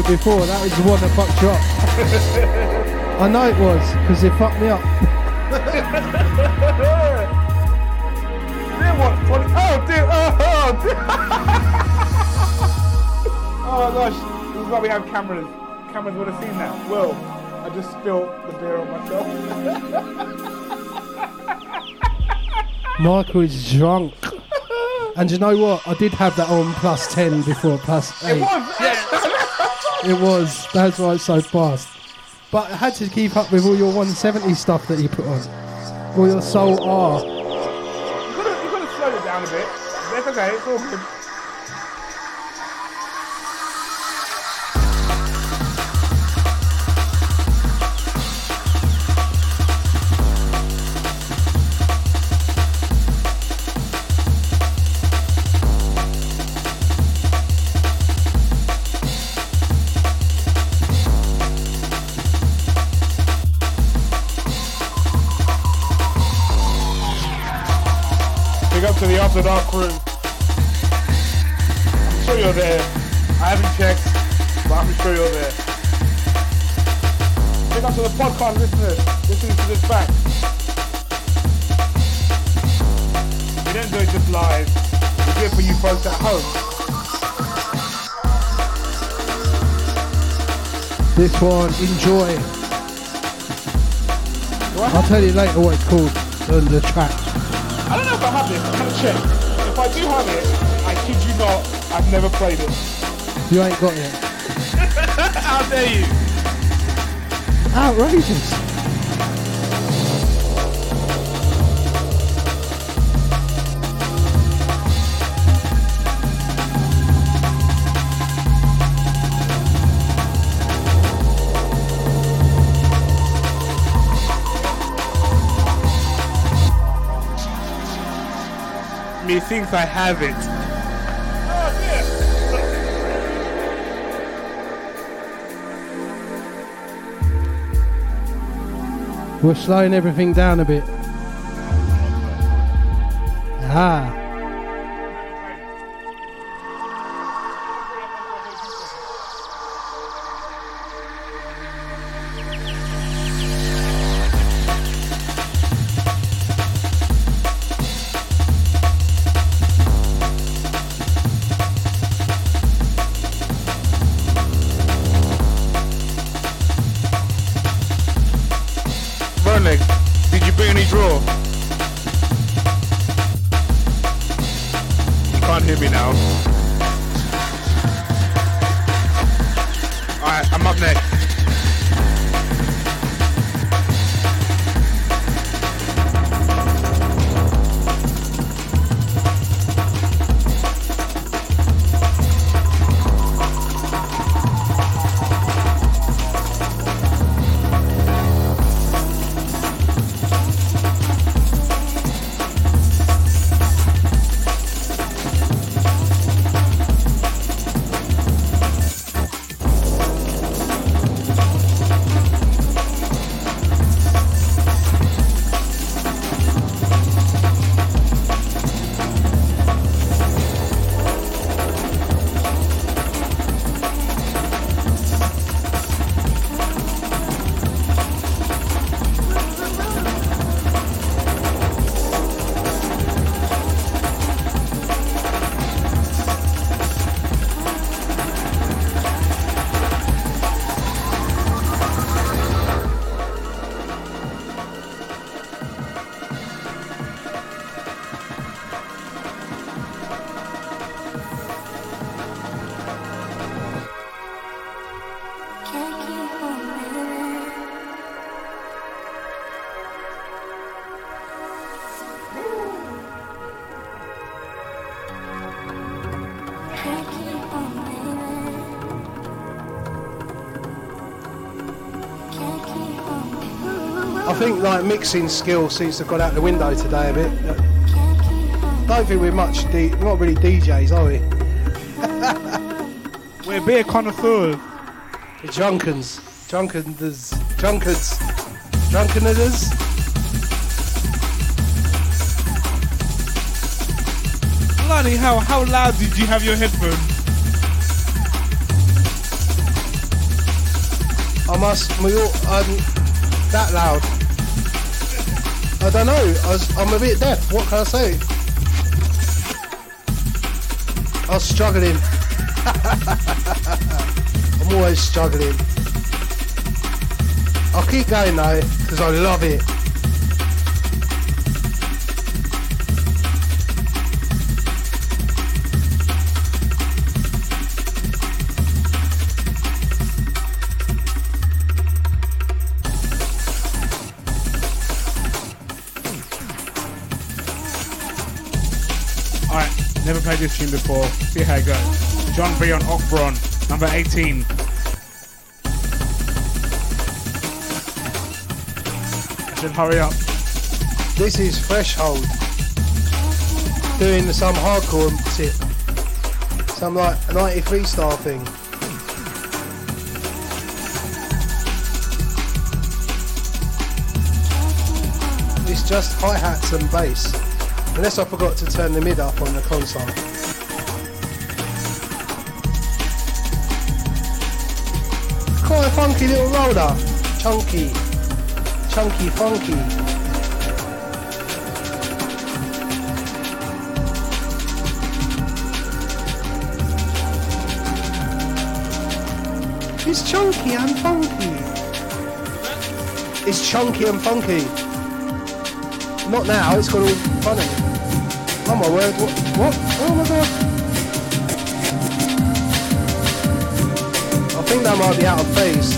Before, that was the one that fucked you up. I know it was, because it fucked me up. Dear what? 20, oh dear! Oh, oh dear! oh gosh! This is why we have cameras. Cameras would have seen that. Well, I just spilled the beer on myself. Michael is drunk. And you know what? I did have that on plus 10 before plus 8. It was! It was. That's why it's so fast. But I had to keep up with all your 170 stuff that you put on. All your soul R. You gotta, you gotta slow it down a bit. That's okay, it's all good. One, enjoy. I'll tell you later what it's called on the track. I don't know if I have this. I'm gonna check. If I do have it, I kid you not, I've never played it. You ain't got it. How dare you? Outrageous. Methinks I have it. We're slowing everything down a bit. Ah. Like mixing skill seems to have gone out the window today a bit. Don't think we're much, D- we're not really DJs, are we? We're beer connoisseurs. We're drunkens, drunkens, drunkards, drunkeners. Bloody hell, how loud did you have your headphones? I must, we all, um, that loud. I don't know. I I'm a bit deaf. What can I say? I was struggling. I'm always struggling. I'll keep going though, because I love it. This tune before. See how it goes. John B on Ockbron, number 18. I hurry up. This is Threshold. Doing some hardcore shit. Some like 93 star thing. It's just hi hats and bass. Unless I forgot to turn the mid up on the console. Funky little roller. Chunky. Chunky funky. It's chunky and funky. It's chunky and funky. Not now, it's got all funny. Oh my word, what? what? Oh my god. Think that might be out of phase.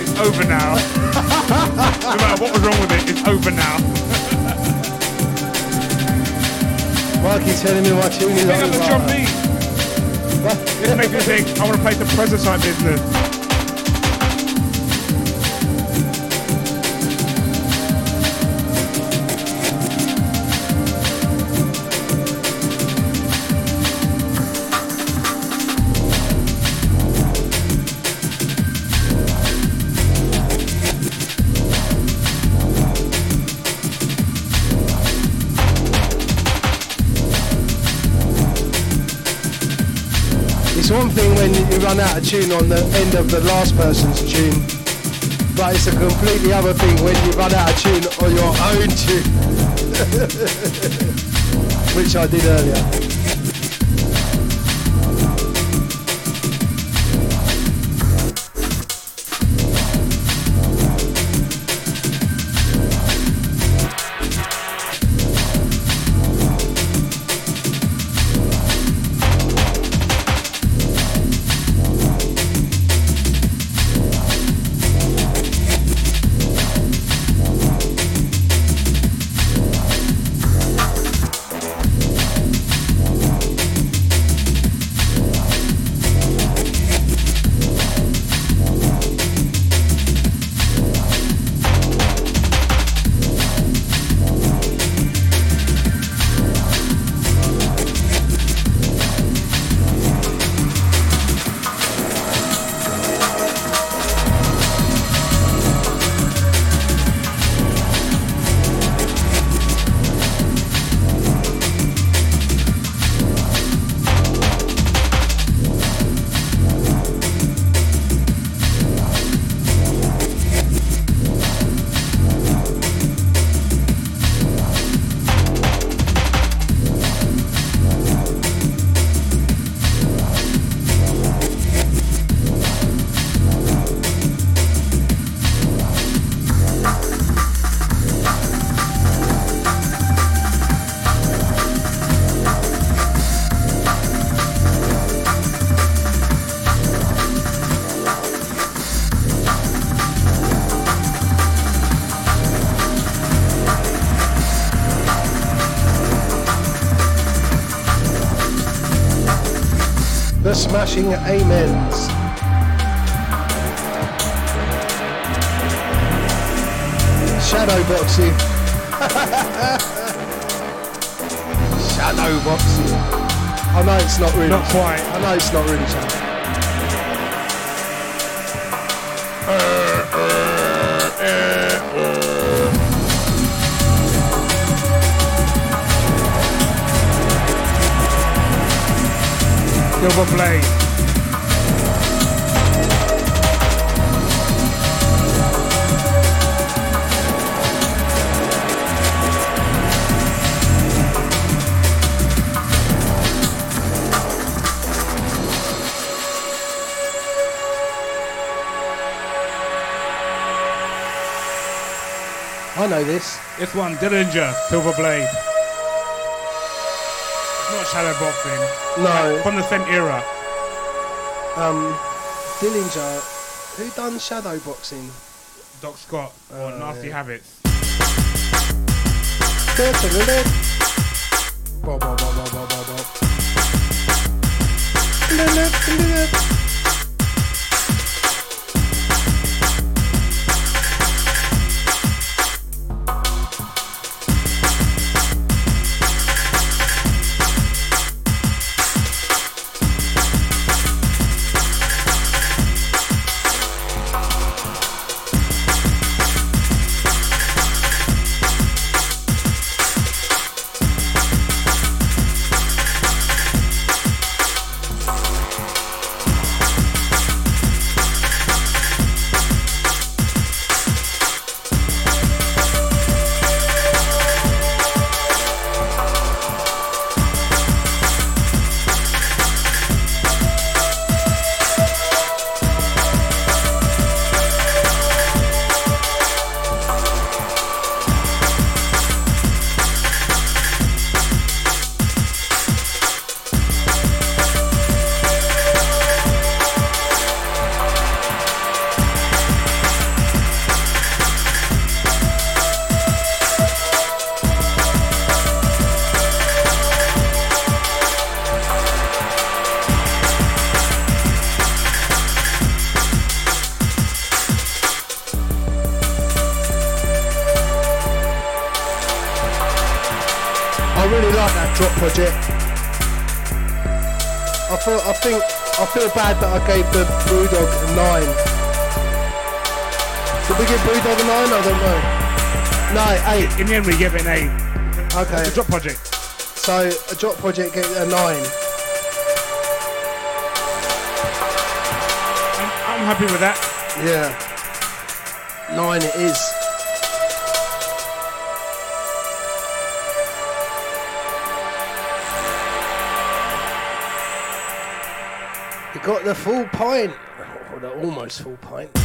It's over now. no matter what was wrong with it, it's over now. Mikey's telling me my tune is Pick up the drum beat. This makes me think I want to play some prototype business. Out of tune on the end of the last person's tune, but it's a completely other thing when you run out of tune on your own tune, which I did earlier. The smashing one, Dillinger, Silver Blade. It's not shadow boxing. No. From the same era. Um, Dillinger. Who done shadow boxing? Doc Scott or Oh, Nasty yeah. Habits. Bob, bob, bob, bob, bob, bob, bob. Bad that I gave the Brewdog a nine. Did we give Brewdog a nine? I don't know. No, eight. In the end, we give it an eight. Okay. It's a drop project. So a drop project get a nine. I'm, I'm happy with that. Yeah. Nine it is. Got the full pint. Or the almost full pint.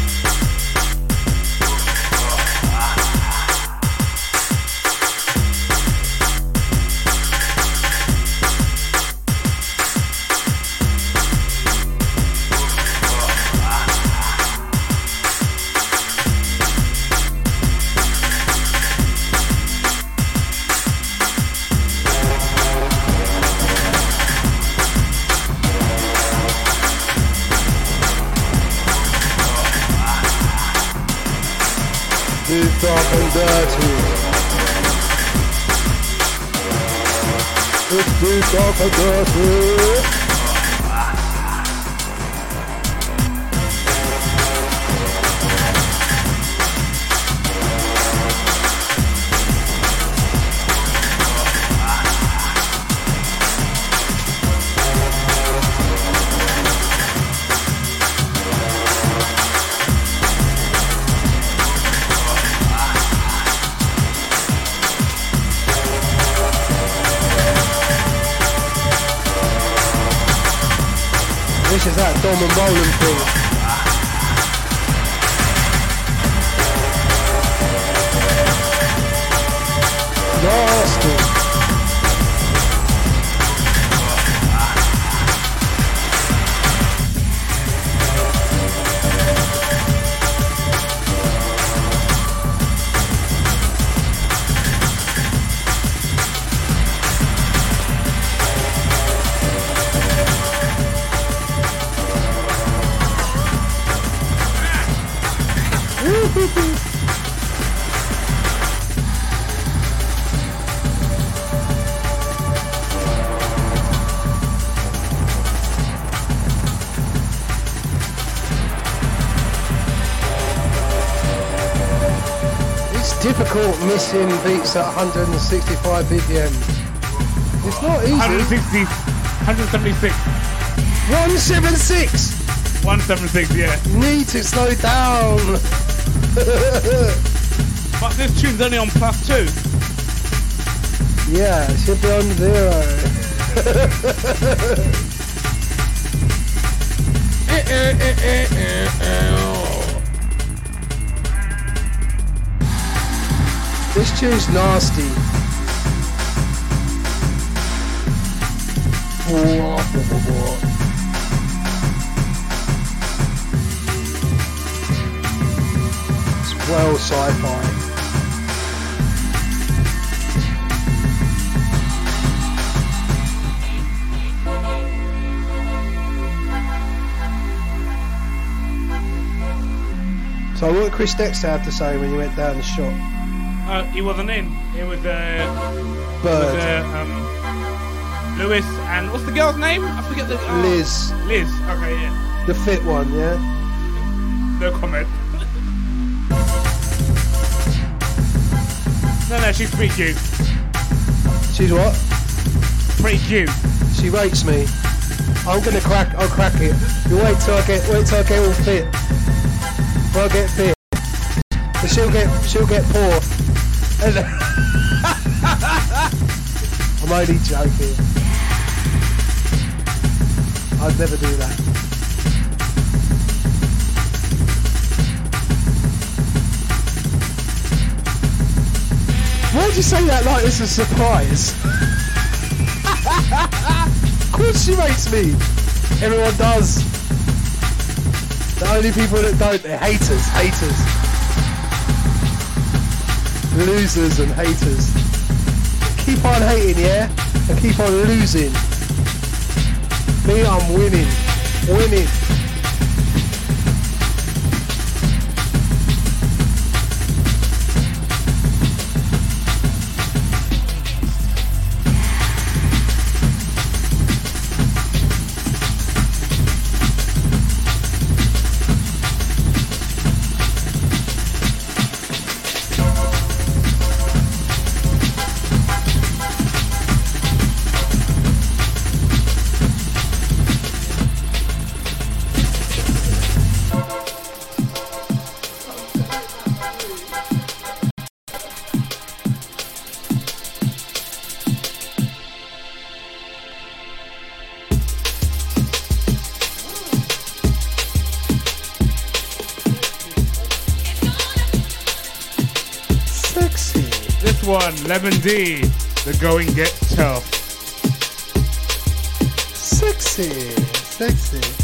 And dirty. It's too dark and difficult beats at 165 BPM. It's not easy. 160, 176, 176! 176, yeah. Need to slow down. But this tune's only on plus two. yeah, it should be on zero. tune's nasty. It's well sci-fi. So what did Chris Dexter have to say when you went down the shop? Uh, he wasn't in. It was, uh, it was Bird. uh, um, Lewis and what's the girl's name? I forget the. oh, Liz. Liz. Okay, yeah. The fit one, yeah? No comment. no, no, she's pretty cute. She's what? Pretty cute. She rates me. I'm gonna crack I'll crack it. You wait till I get wait till I get all fit. When I get fit. But she'll get she'll get poor. I'm only joking. I'd never do that. Why would you say that like it's a surprise? of course she rates me. Everyone does. The only people that don't, they're haters, haters. Losers and haters. Keep on hating, yeah? And keep on losing. Me, I'm winning. Winning. Lemon D, the going get tough. Sexy, sexy.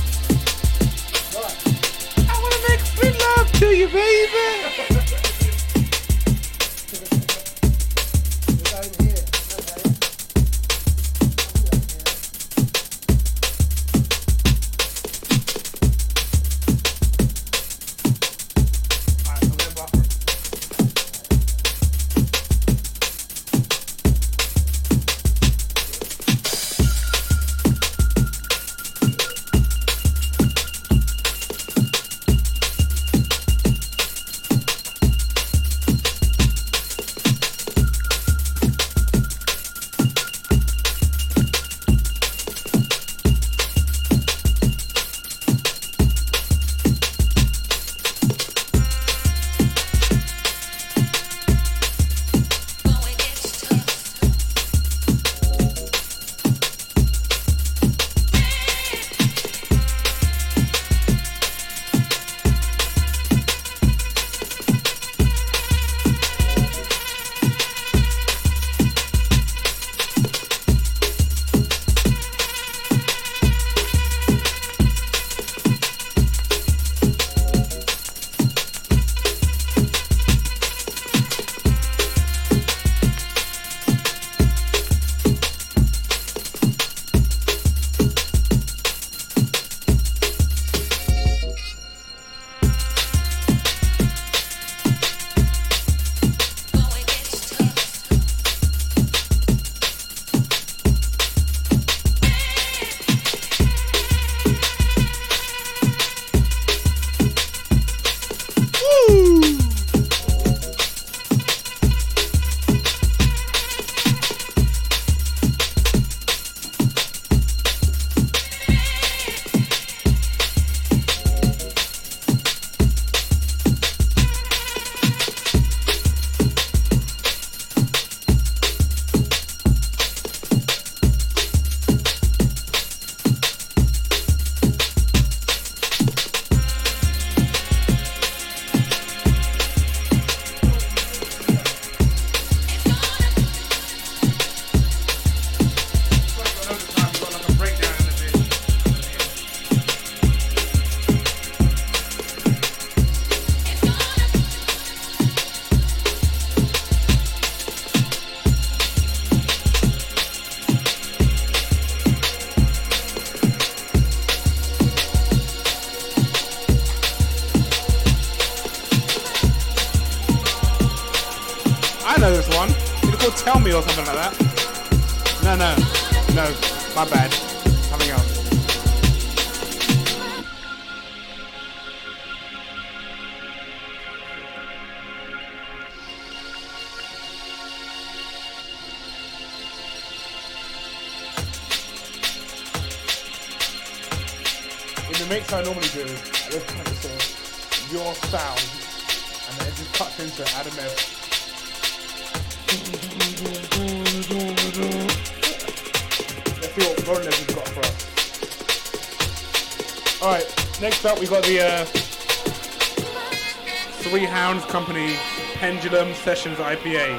Pendulum Sessions IPA,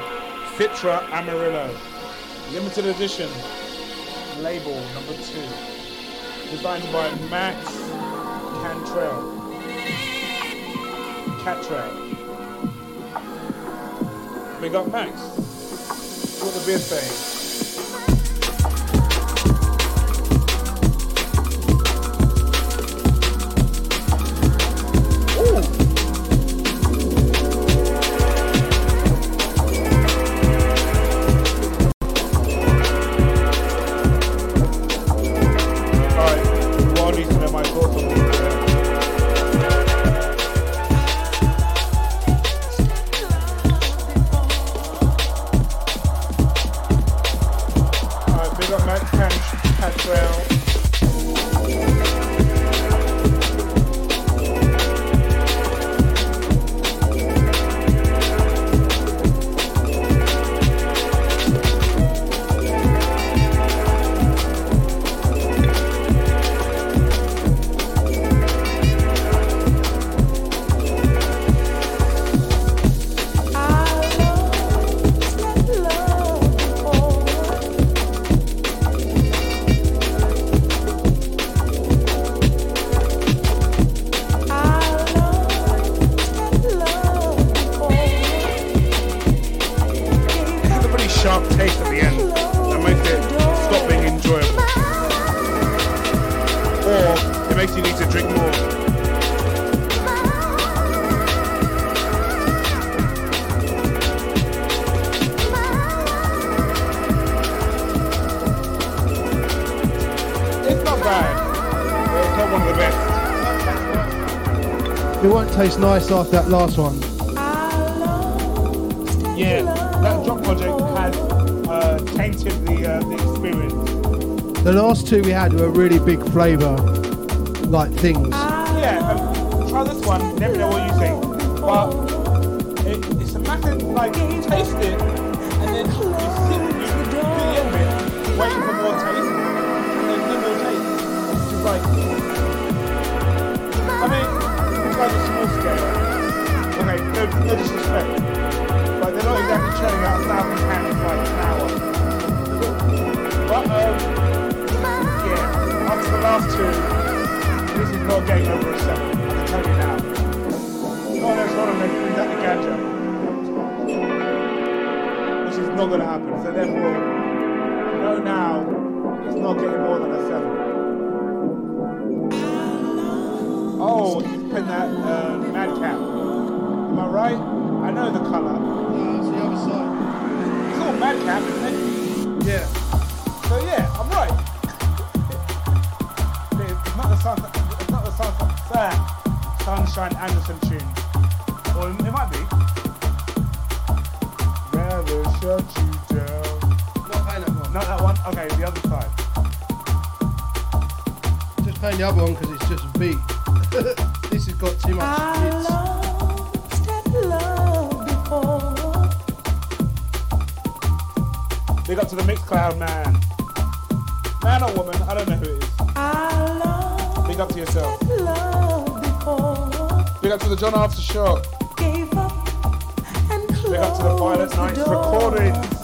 Citra Amarillo, limited edition, label number two, designed by Max Cantrell. Cantrell, we got Max. What the beer saying? It nice after that last one. Yeah, that drop project had uh, tainted the uh, the experience. The last two we had were really big flavour, like things. Yeah, um, try this one. Let no, disrespect, but they're not exactly churning out a thousand cans like an hour. But um, yeah, after the last two. This is not getting over a seven. I can tell you now. God knows what I'm going to bring out the ganja. Which is not going to happen. So therefore, no now, it's not getting more than a seven. Oh, he's putting that uh, know the colour. That's the other side. It's all madcap, isn't it? Yeah. So yeah, I'm right. It's not the sun, it's not the sun, uh, Sunshine Anderson tune. Or it might be. Rather shut you down. Not playing that one. Not that one. Okay, the other side. Just playing the other one because it's just a beat. this has got too much Big up to the Mixcloud man. Man or woman, I don't know who it is. Big up to yourself. Big up to the John After Show. Big up to the Violet Nights recordings.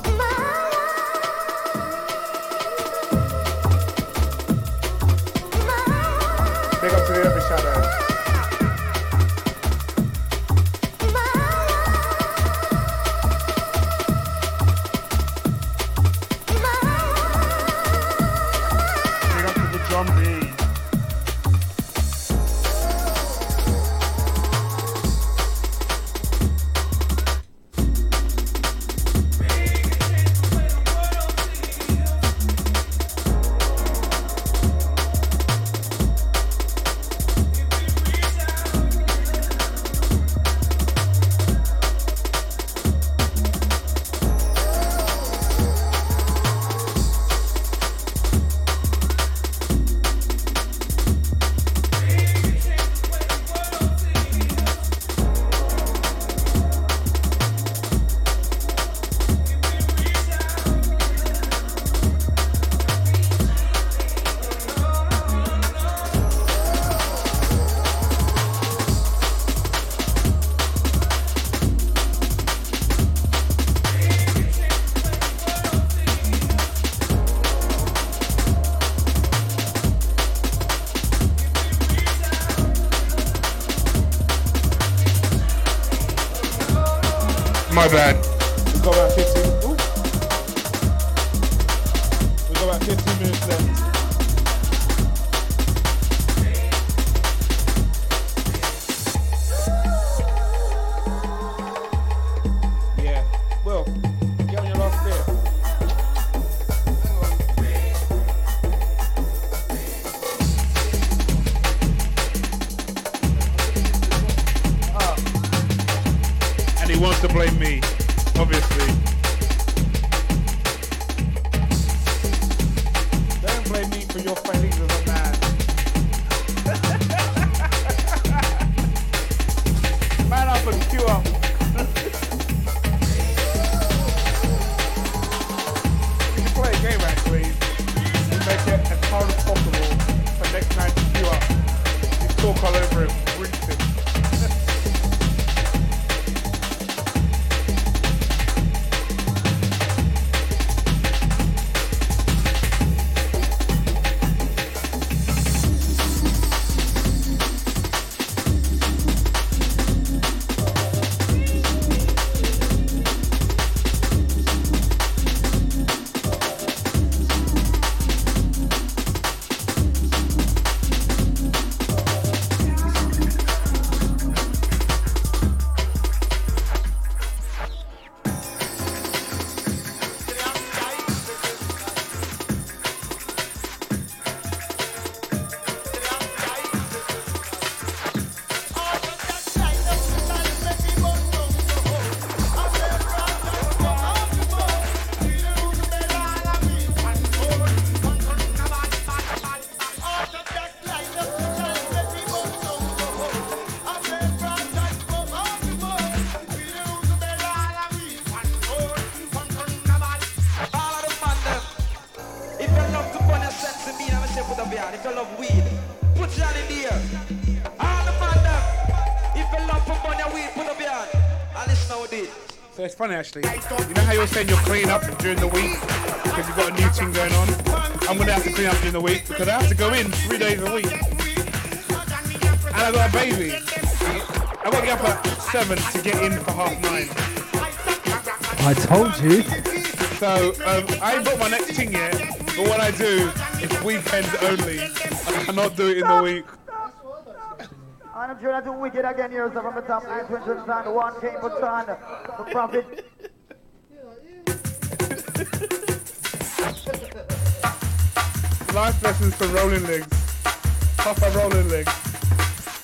Funny actually. You know how you're saying you're cleaning up during the week because you've got a new thing going on? I'm gonna have to clean up during the week because I have to go in three days a week. And I got a baby. I gotta get up at seven to get in for half nine. I told you. So um, I ain't got my next thing yet, but what I do is weekends only. I cannot do it in the week. And I'm sure I do wicked again here, so from the top, I twin twin sound, one came for on the prophet. Life lessons for rolling legs. Papa rolling legs.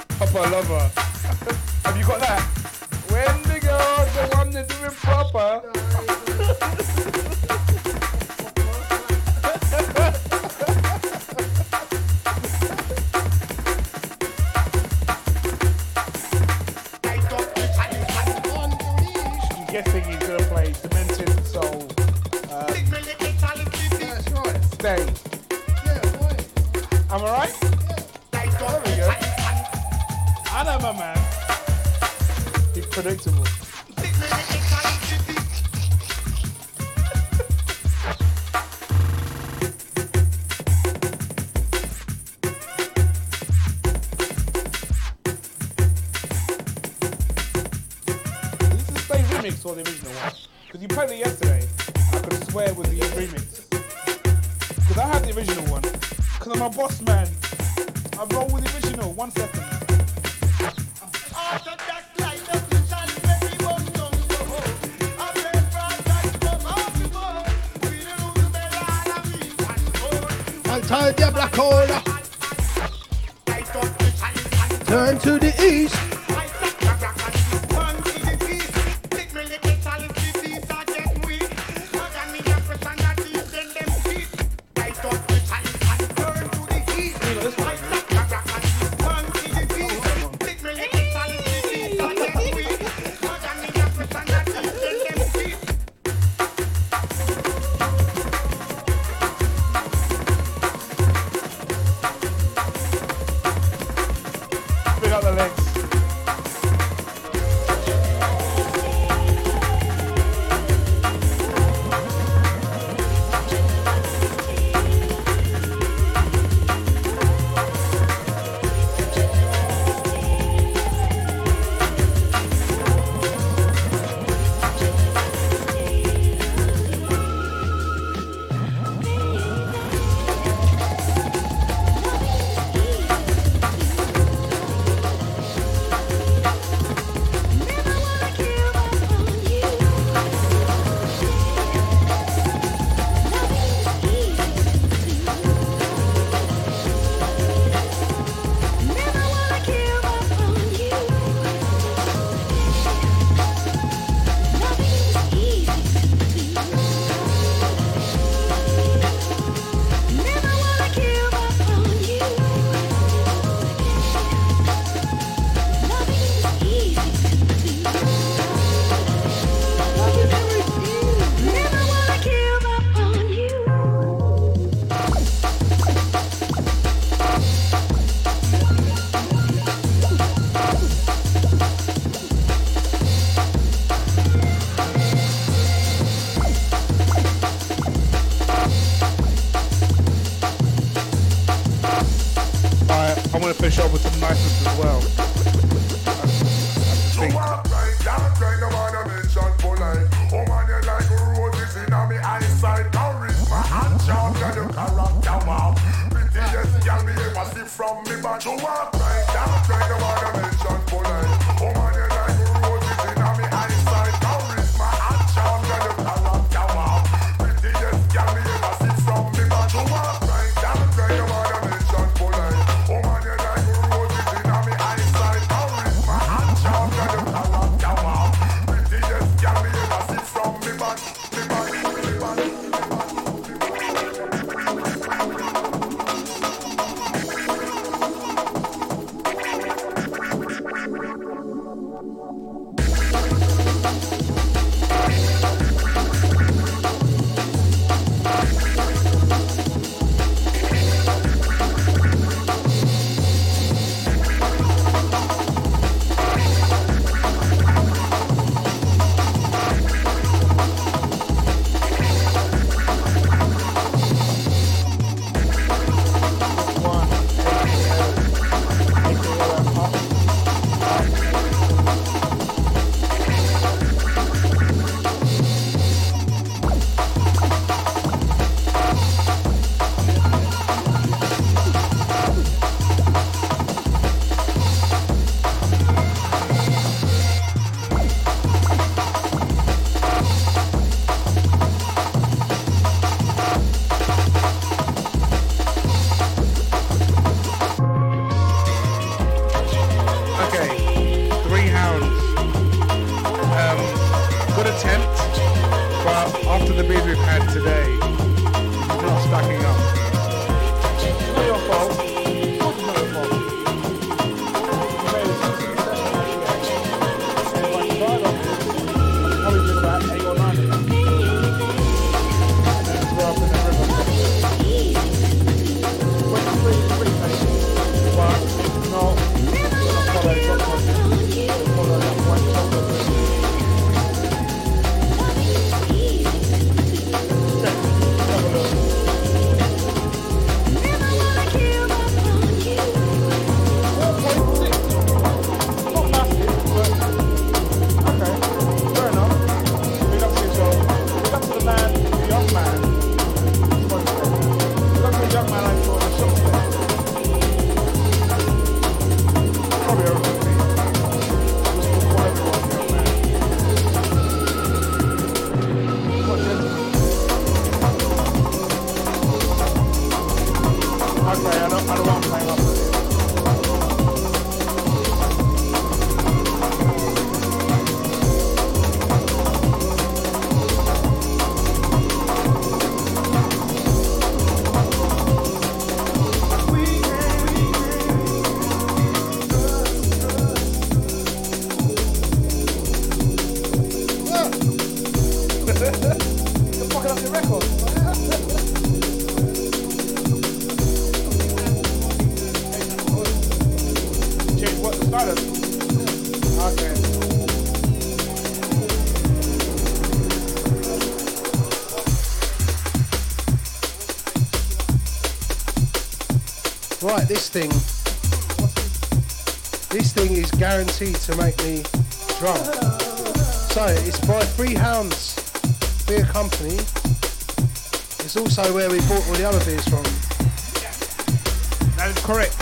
Papa lover. Have you got that? When the girls the one that do it proper. this thing. This thing is guaranteed to make me drunk. So it's by Three Hounds Beer Company. It's also where we bought all the other beers from. That is correct.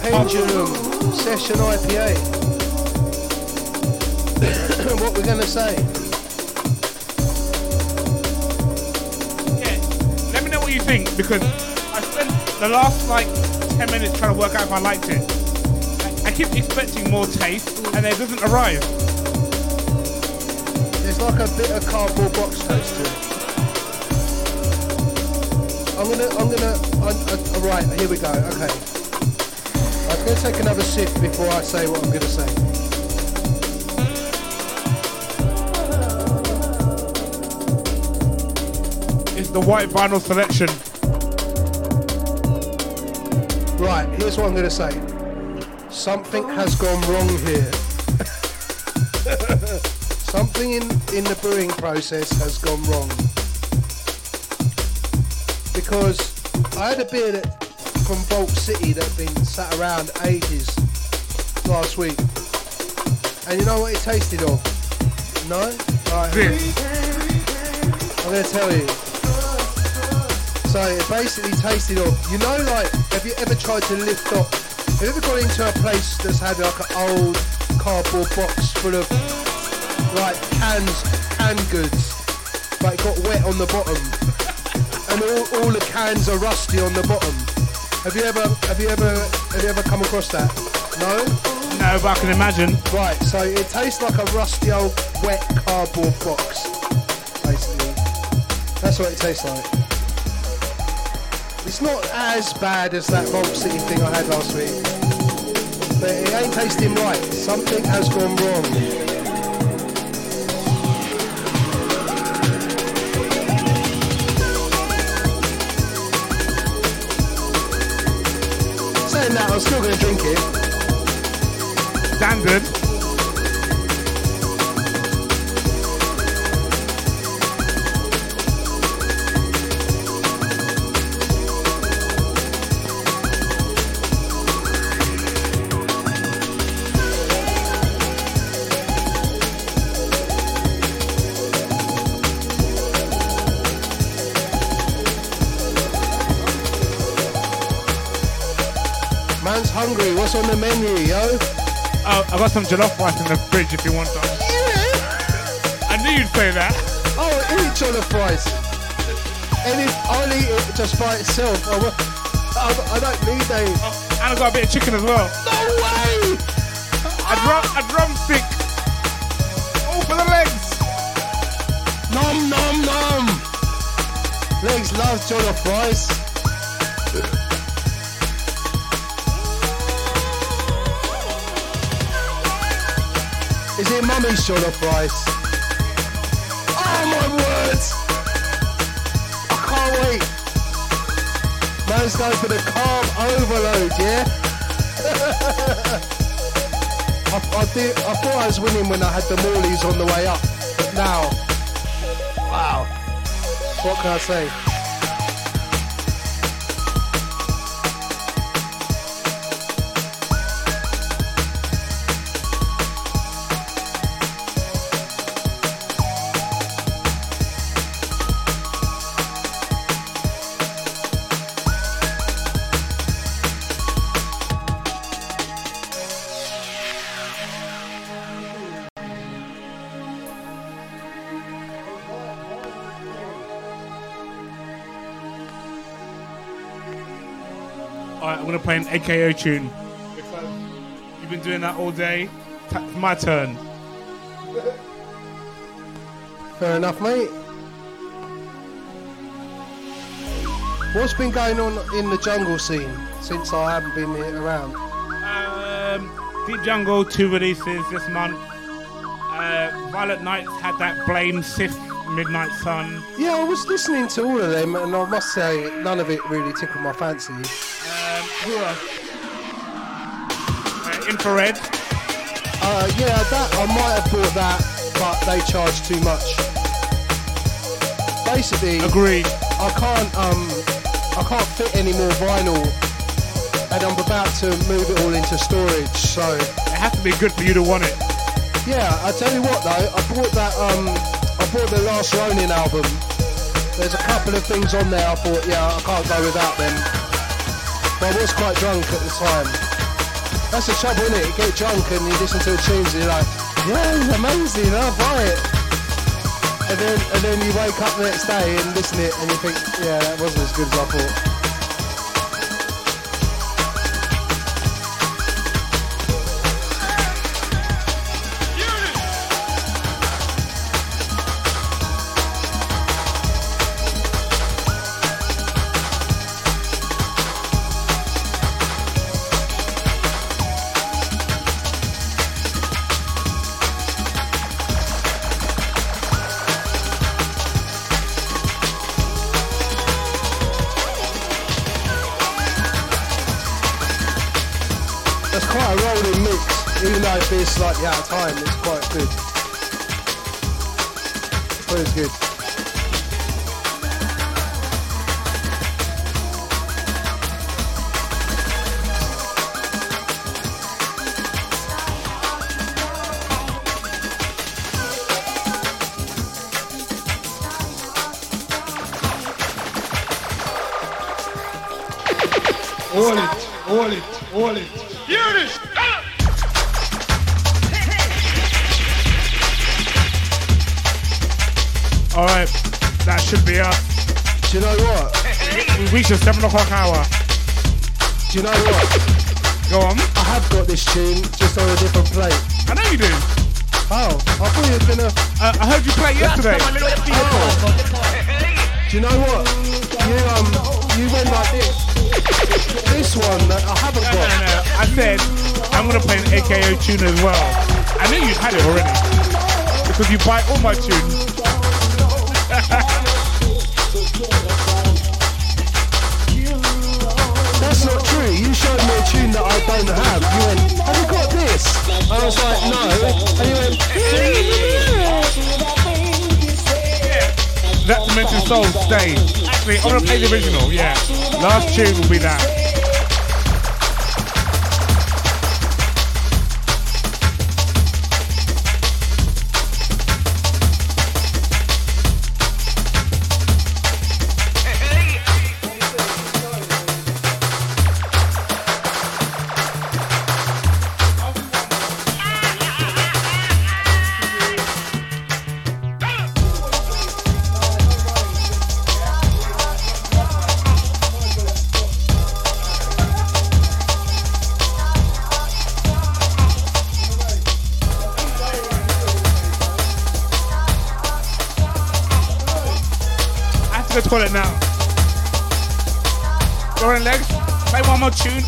Pendulum Session IPA. what we're gonna say? Yeah. Let me know what you think because I spent the last like 10 minutes trying to work out if I liked it. I, keep expecting more taste and it doesn't arrive. It's like a bit of cardboard box taste to it. I'm gonna, I'm gonna, I, I, all right, here we go. Okay. I'm gonna take another sip before I say what I'm gonna say. It's the white vinyl selection. Right, here's what I'm gonna say. Something has gone wrong here. Something in, in the brewing process has gone wrong. Because I had a beer that from Vault City that had been sat around ages last week. And you know what it tasted of? No? Right. I'm gonna tell you. So it basically tasted of, you know, like, have you ever tried to lift up? Have you ever gone into a place that's had like an old cardboard box full of like cans, canned goods, but it got wet on the bottom, and all, all the cans are rusty on the bottom. Have you ever, have you ever, have you ever come across that? No. No, but I can imagine. Right, so it tastes like a rusty old wet cardboard box, basically. That's what it tastes like. It's not as bad as that Vault City thing I had last week. But it ain't tasting right. Something has gone wrong. Saying that, I'm still going to drink it. Standard. On the menu, yo? Oh, I got some jollof rice in the fridge if you want some. Yeah. I knew you'd say that. Oh, eat jollof rice. And if I'll eat it just by itself. I, I, I don't need a. Oh, and I got a bit of chicken as well. No way! A drum, a drumstick. Oh, for the legs. Nom nom nom. Legs love jollof rice. Is it mummy's jollof rice? Oh my words! I can't wait. Man's going for the carb overload, yeah? I, I, did, I thought I was winning when I had the Morleys on the way up, but now, wow. What can I say? AKO tune because you've been doing that all day. It's my turn. Fair enough, mate. What's been going on in the jungle scene since I haven't been here around? Um, Deep Jungle two releases this month. Uh, Violet Nights had that Blame Sith Midnight Sun. Yeah, I was listening to all of them, and I must say, none of it really tickled my fancy. Uh, Infrared. Uh, yeah, that I might have bought that, but they charge too much. Basically, Agreed. I can't um, I can't fit any more vinyl, and I'm about to move it all into storage. So It has to be good for you to want it. yeah, I tell you what though, I bought that um, I bought the last Ronin album. There's a couple of things on there I thought, yeah, I can't go without them. But I was quite drunk at the time. That's the trouble, innit? You get drunk and you listen to the tunes and you're like, yeah, amazing, I'll buy it. And then, and then you wake up the next day and listen to it and you think, yeah, that wasn't as good as I thought. Hold it, hold it, hold it. Hear this! Alright, that should be up. Do you know what? We reached the 7 o'clock hour. Do you know what? Go on. I have got this tune just on a different plate. I know you do. Oh, I thought you were gonna. Uh, I heard you play it yesterday. Oh. Do you know what? You um, you went like this. This one that I haven't No, got. no, no. I said I'm gonna play an AKO tune as well. I knew you had it already because you buy all my tunes. That's not true. You showed me a tune that I don't have. You went, have you got this? I was like, no. And you went, That Dimension Soul stay. Actually, I'm gonna play the original. Yeah, last tune will be that.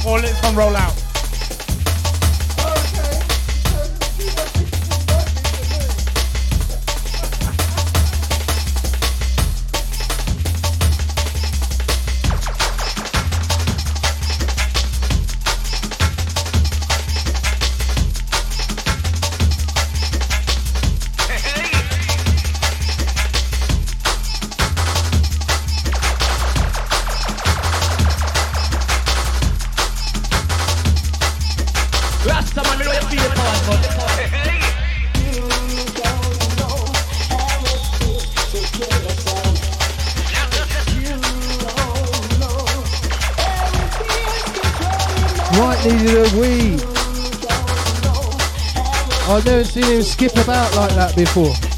Or let this seen him skip about like that before.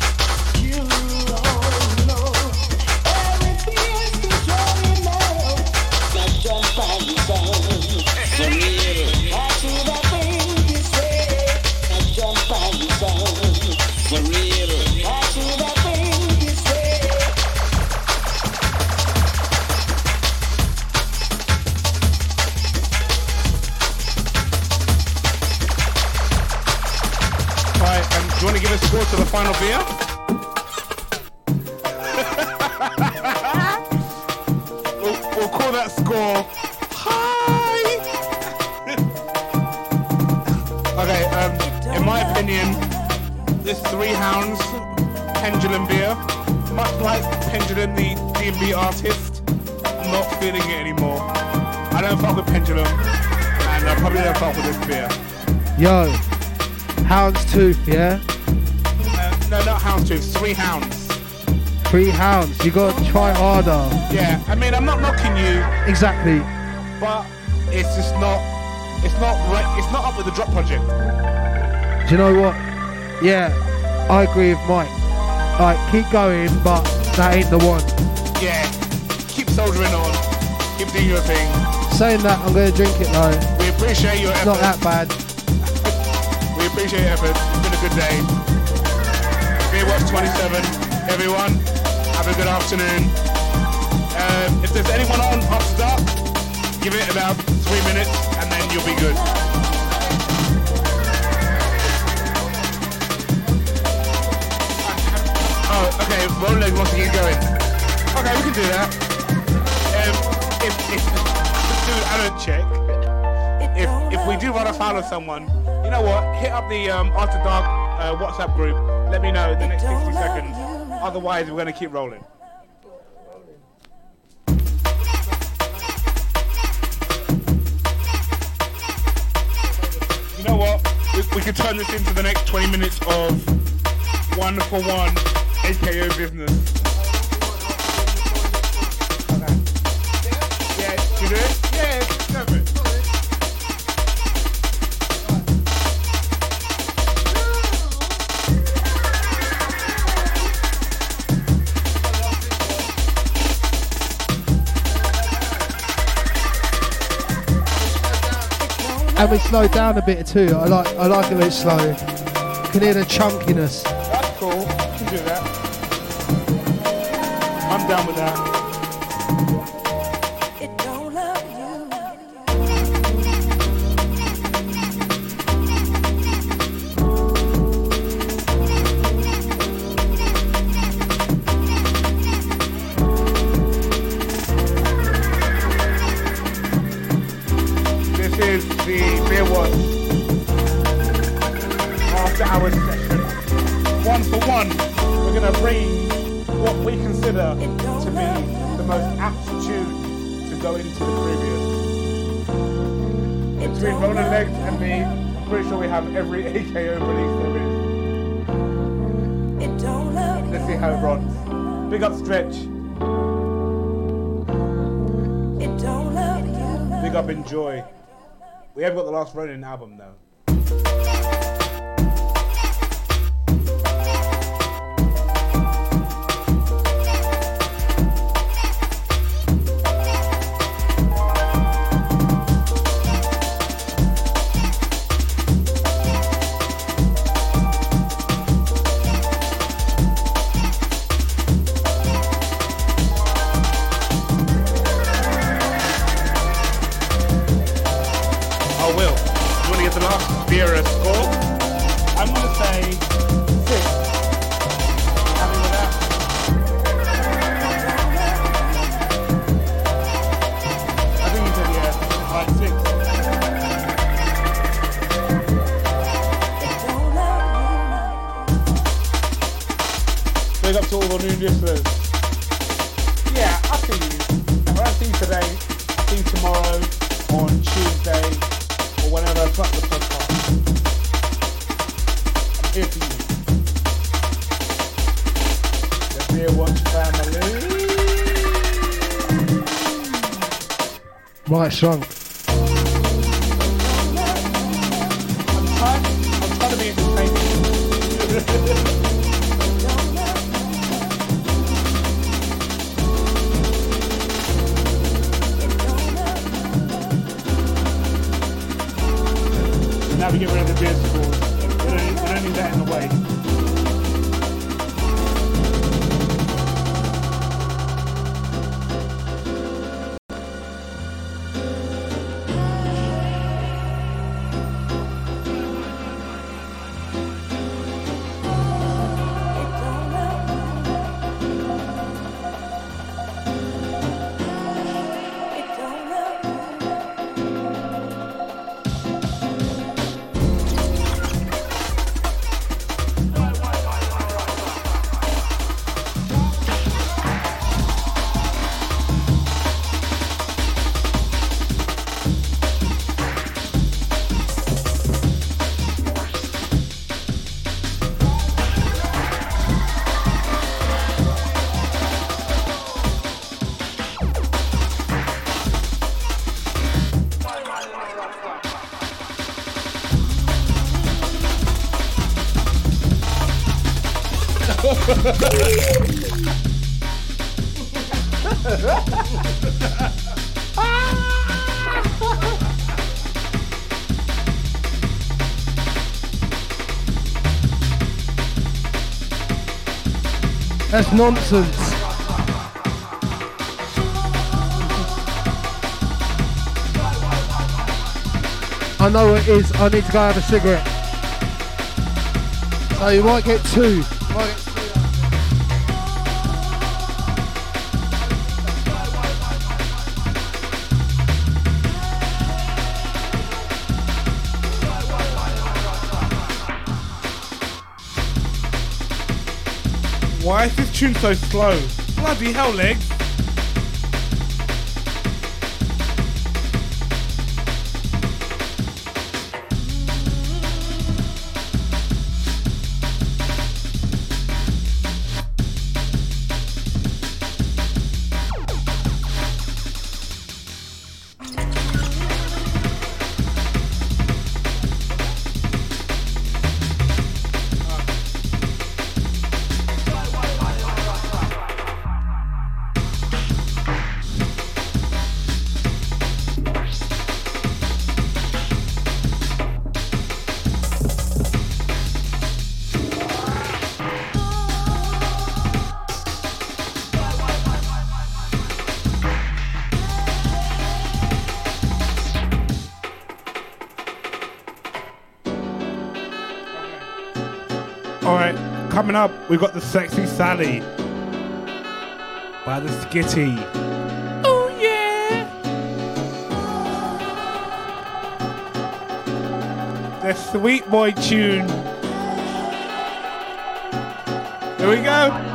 You gotta try harder. Yeah, I mean, I'm not knocking you, Exactly. but it's just not, it's not right, it's not up with the Drop Project. Do you know what? Yeah, I agree with Mike. Like, keep going, but that ain't the one. Yeah, keep soldiering on, keep doing your thing. Saying that, I'm gonna drink it though. We appreciate your It's not that bad. We appreciate your efforts. It's been a good day. Beer Watch 27, everyone. Have a good afternoon. Um, if there's anyone on after dark, give it about three minutes and then you'll be good. Oh, okay. Rolex wants to get going. Okay, we can do that. Um, if, if, just do an adult check if if we do run afoul of someone, you know what? Hit up the um, After Dark uh, WhatsApp group. Let me know in the next 60 seconds. Otherwise, we're going to keep rolling. You know what? We, we could turn this into the next 20 minutes of one for one AKO business. And we slow down a bit too. I like I like it when it's slow. Can hear the chunkiness. That's cool. You can do that. I'm down with that. Stretch. Big up Enjoy. We haven't got the last Ronin album though. Right, That's nonsense. I know it is. I need to go have a cigarette. So you might get two. Tune so slow? Bloody hell, legs. Coming up, we've got the Sexy Sally by the Skitty. Oh, yeah. The Sweet Boy tune. Here we go.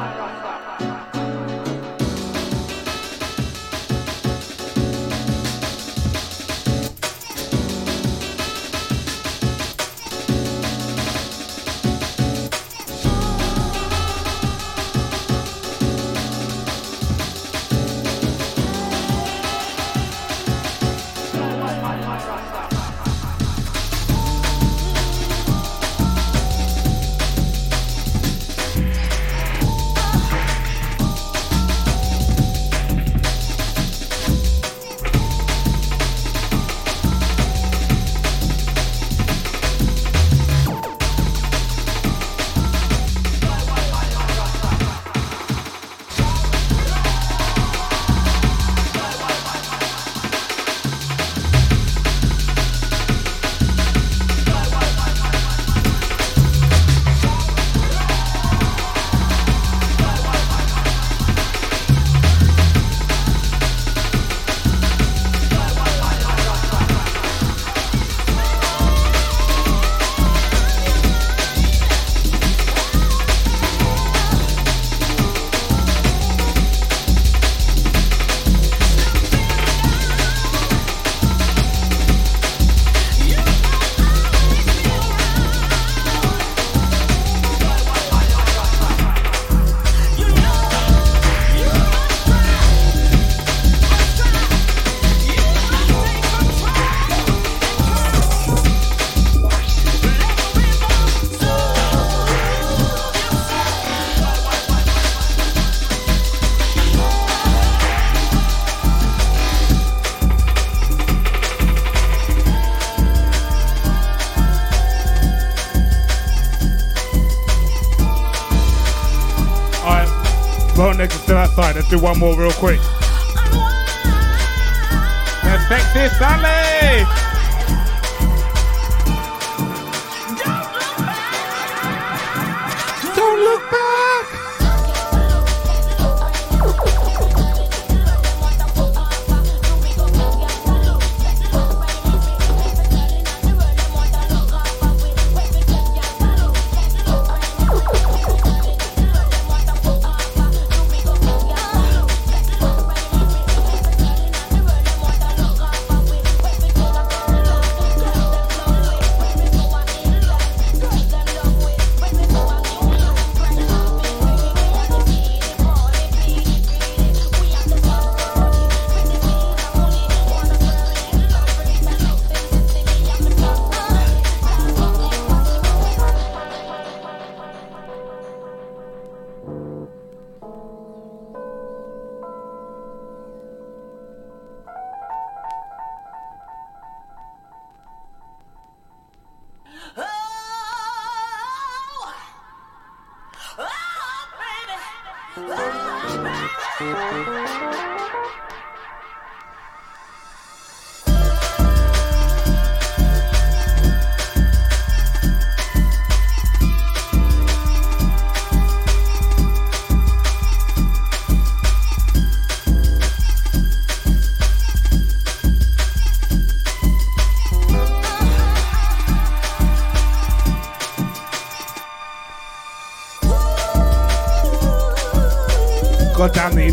Next is still outside. Let's do one more real quick. The Sexy Sally.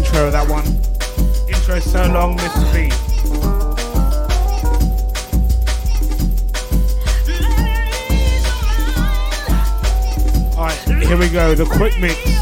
Intro that one. Intro so long, Mr. B. Here we go, the quick mix.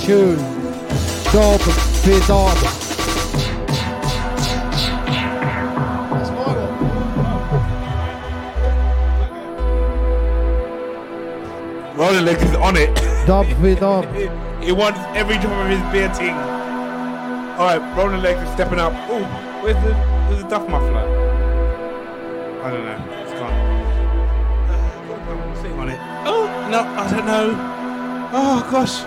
Tune for tune. Dob for dob. That's my one. Rolling Legs is on it. Dob for dob. he wants every drop of his beer ting. Alright, Rolling Legs is stepping up. Oh, where's the where's the duff muffler? I don't know. It's gone. Uh, on it. Oh, no, I don't know. Oh gosh.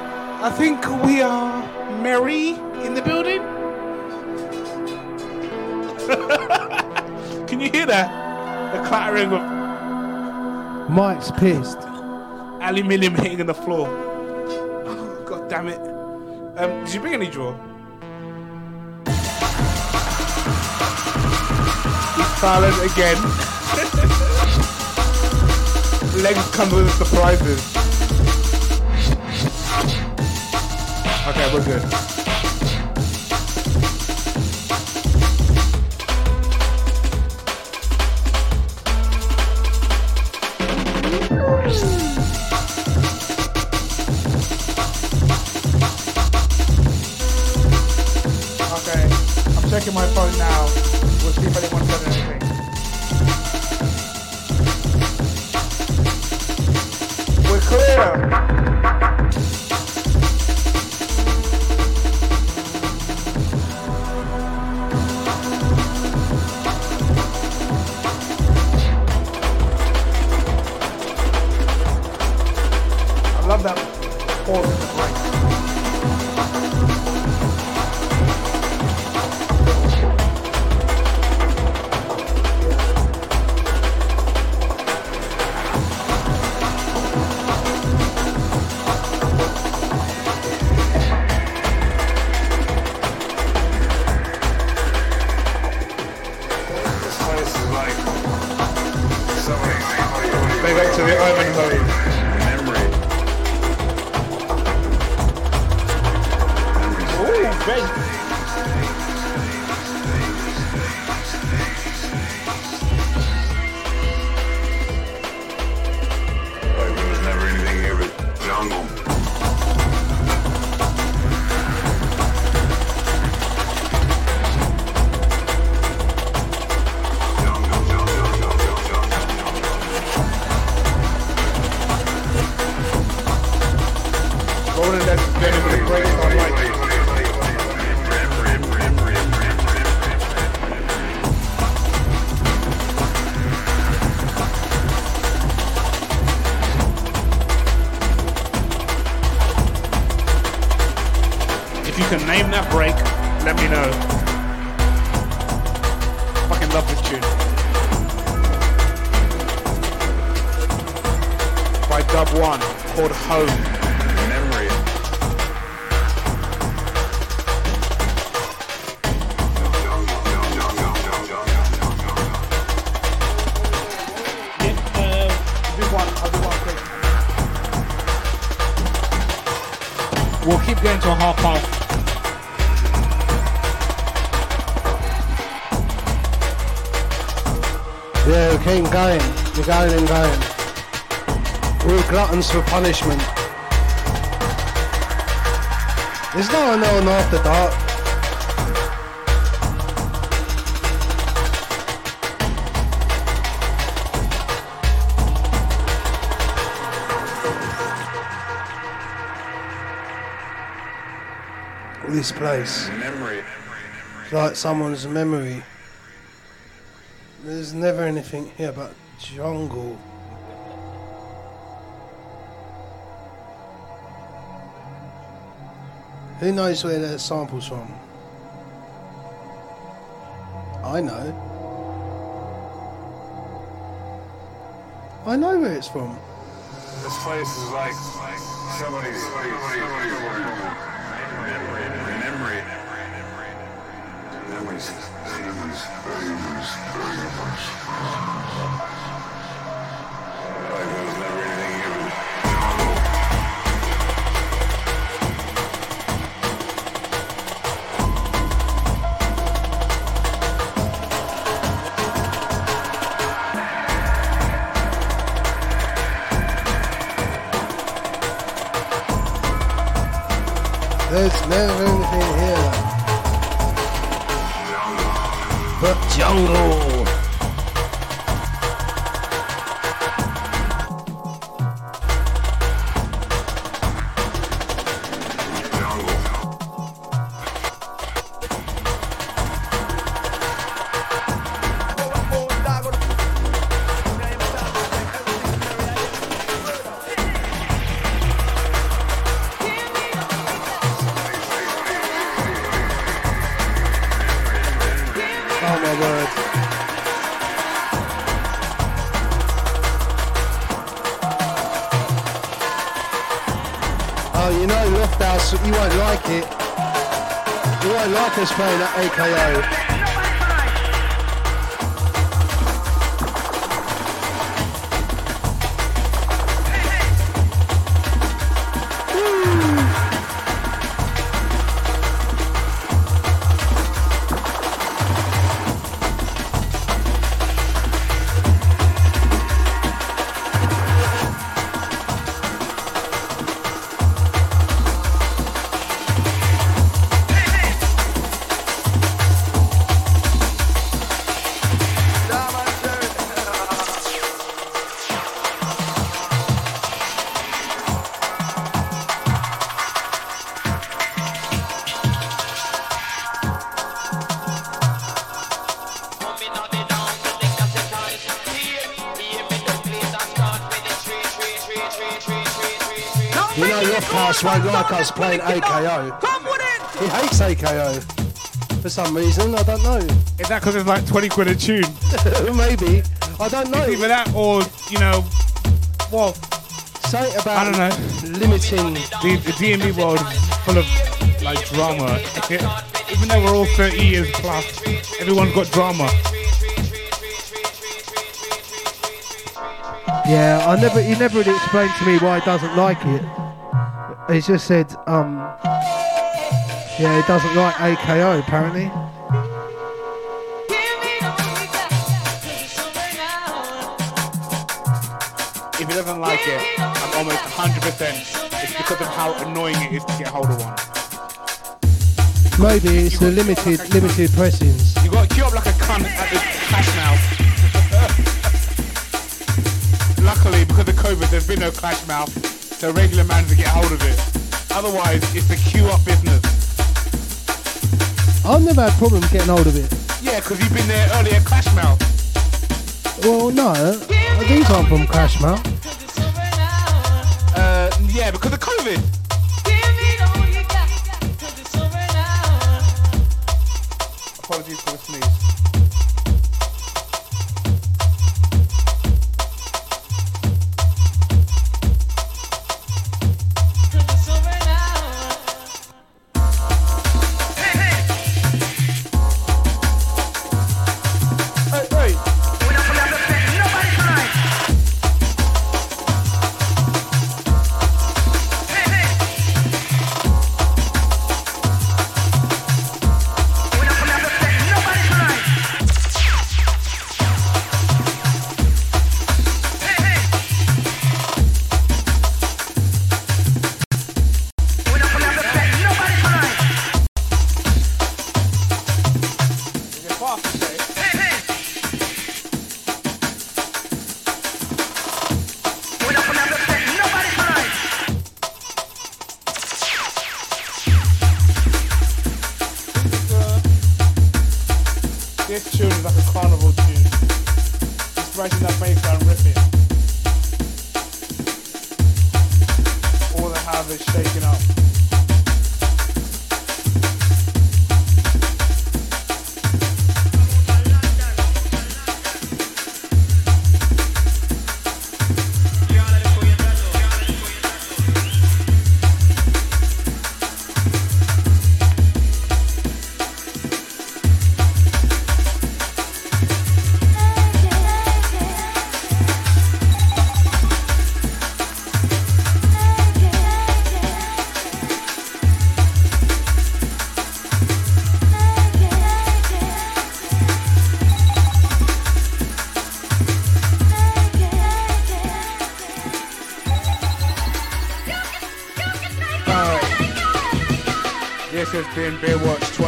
I think we are Mary in the building. Can you hear that? The clattering of Mike's pissed. aluminium hitting on the floor. Oh, God damn it. Um, did you bring any draw? He's silent again. Legs come with surprises. Okay, we're good. Going. And going. We're gluttons for punishment. There's no one on after dark. This place. Memory. It's like someone's memory. There's never anything here but jungle. Who knows where that sample's from? I know. I know where it's from. This place is like somebody's somebody's memory. You know, Loft House, you won't like it. You won't like us playing at AKO. Won't like us playing AKO. He hates AKO. For some reason, I don't know. Is that because it's like 20 quid a tune? Maybe. I don't know. It's either that or, you know, well, Say about I don't know. limiting. The, the D&D world full of like drama. Even though we're all 30 years plus, everyone's got drama. Yeah, I never. He never really explained to me why he doesn't like it. He just said, um, yeah, he doesn't like AKO apparently. If he doesn't like it, I'm almost 100% it's because of how annoying it is to get hold of one. Maybe it's the limited limited pressings. You got to queue up like a cunt at the clash now. Luckily, because of COVID, there's been no clash mouth, so regular mans get hold of it. Otherwise, it's a queue up business. I've never had problems getting hold of it. Yeah, because you've been there earlier, clash mouth. Well, no, these aren't from Crash Mount. Uh, yeah, because of COVID. Apologies for the sneeze.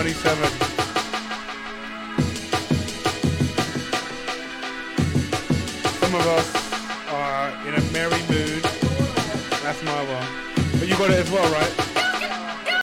27.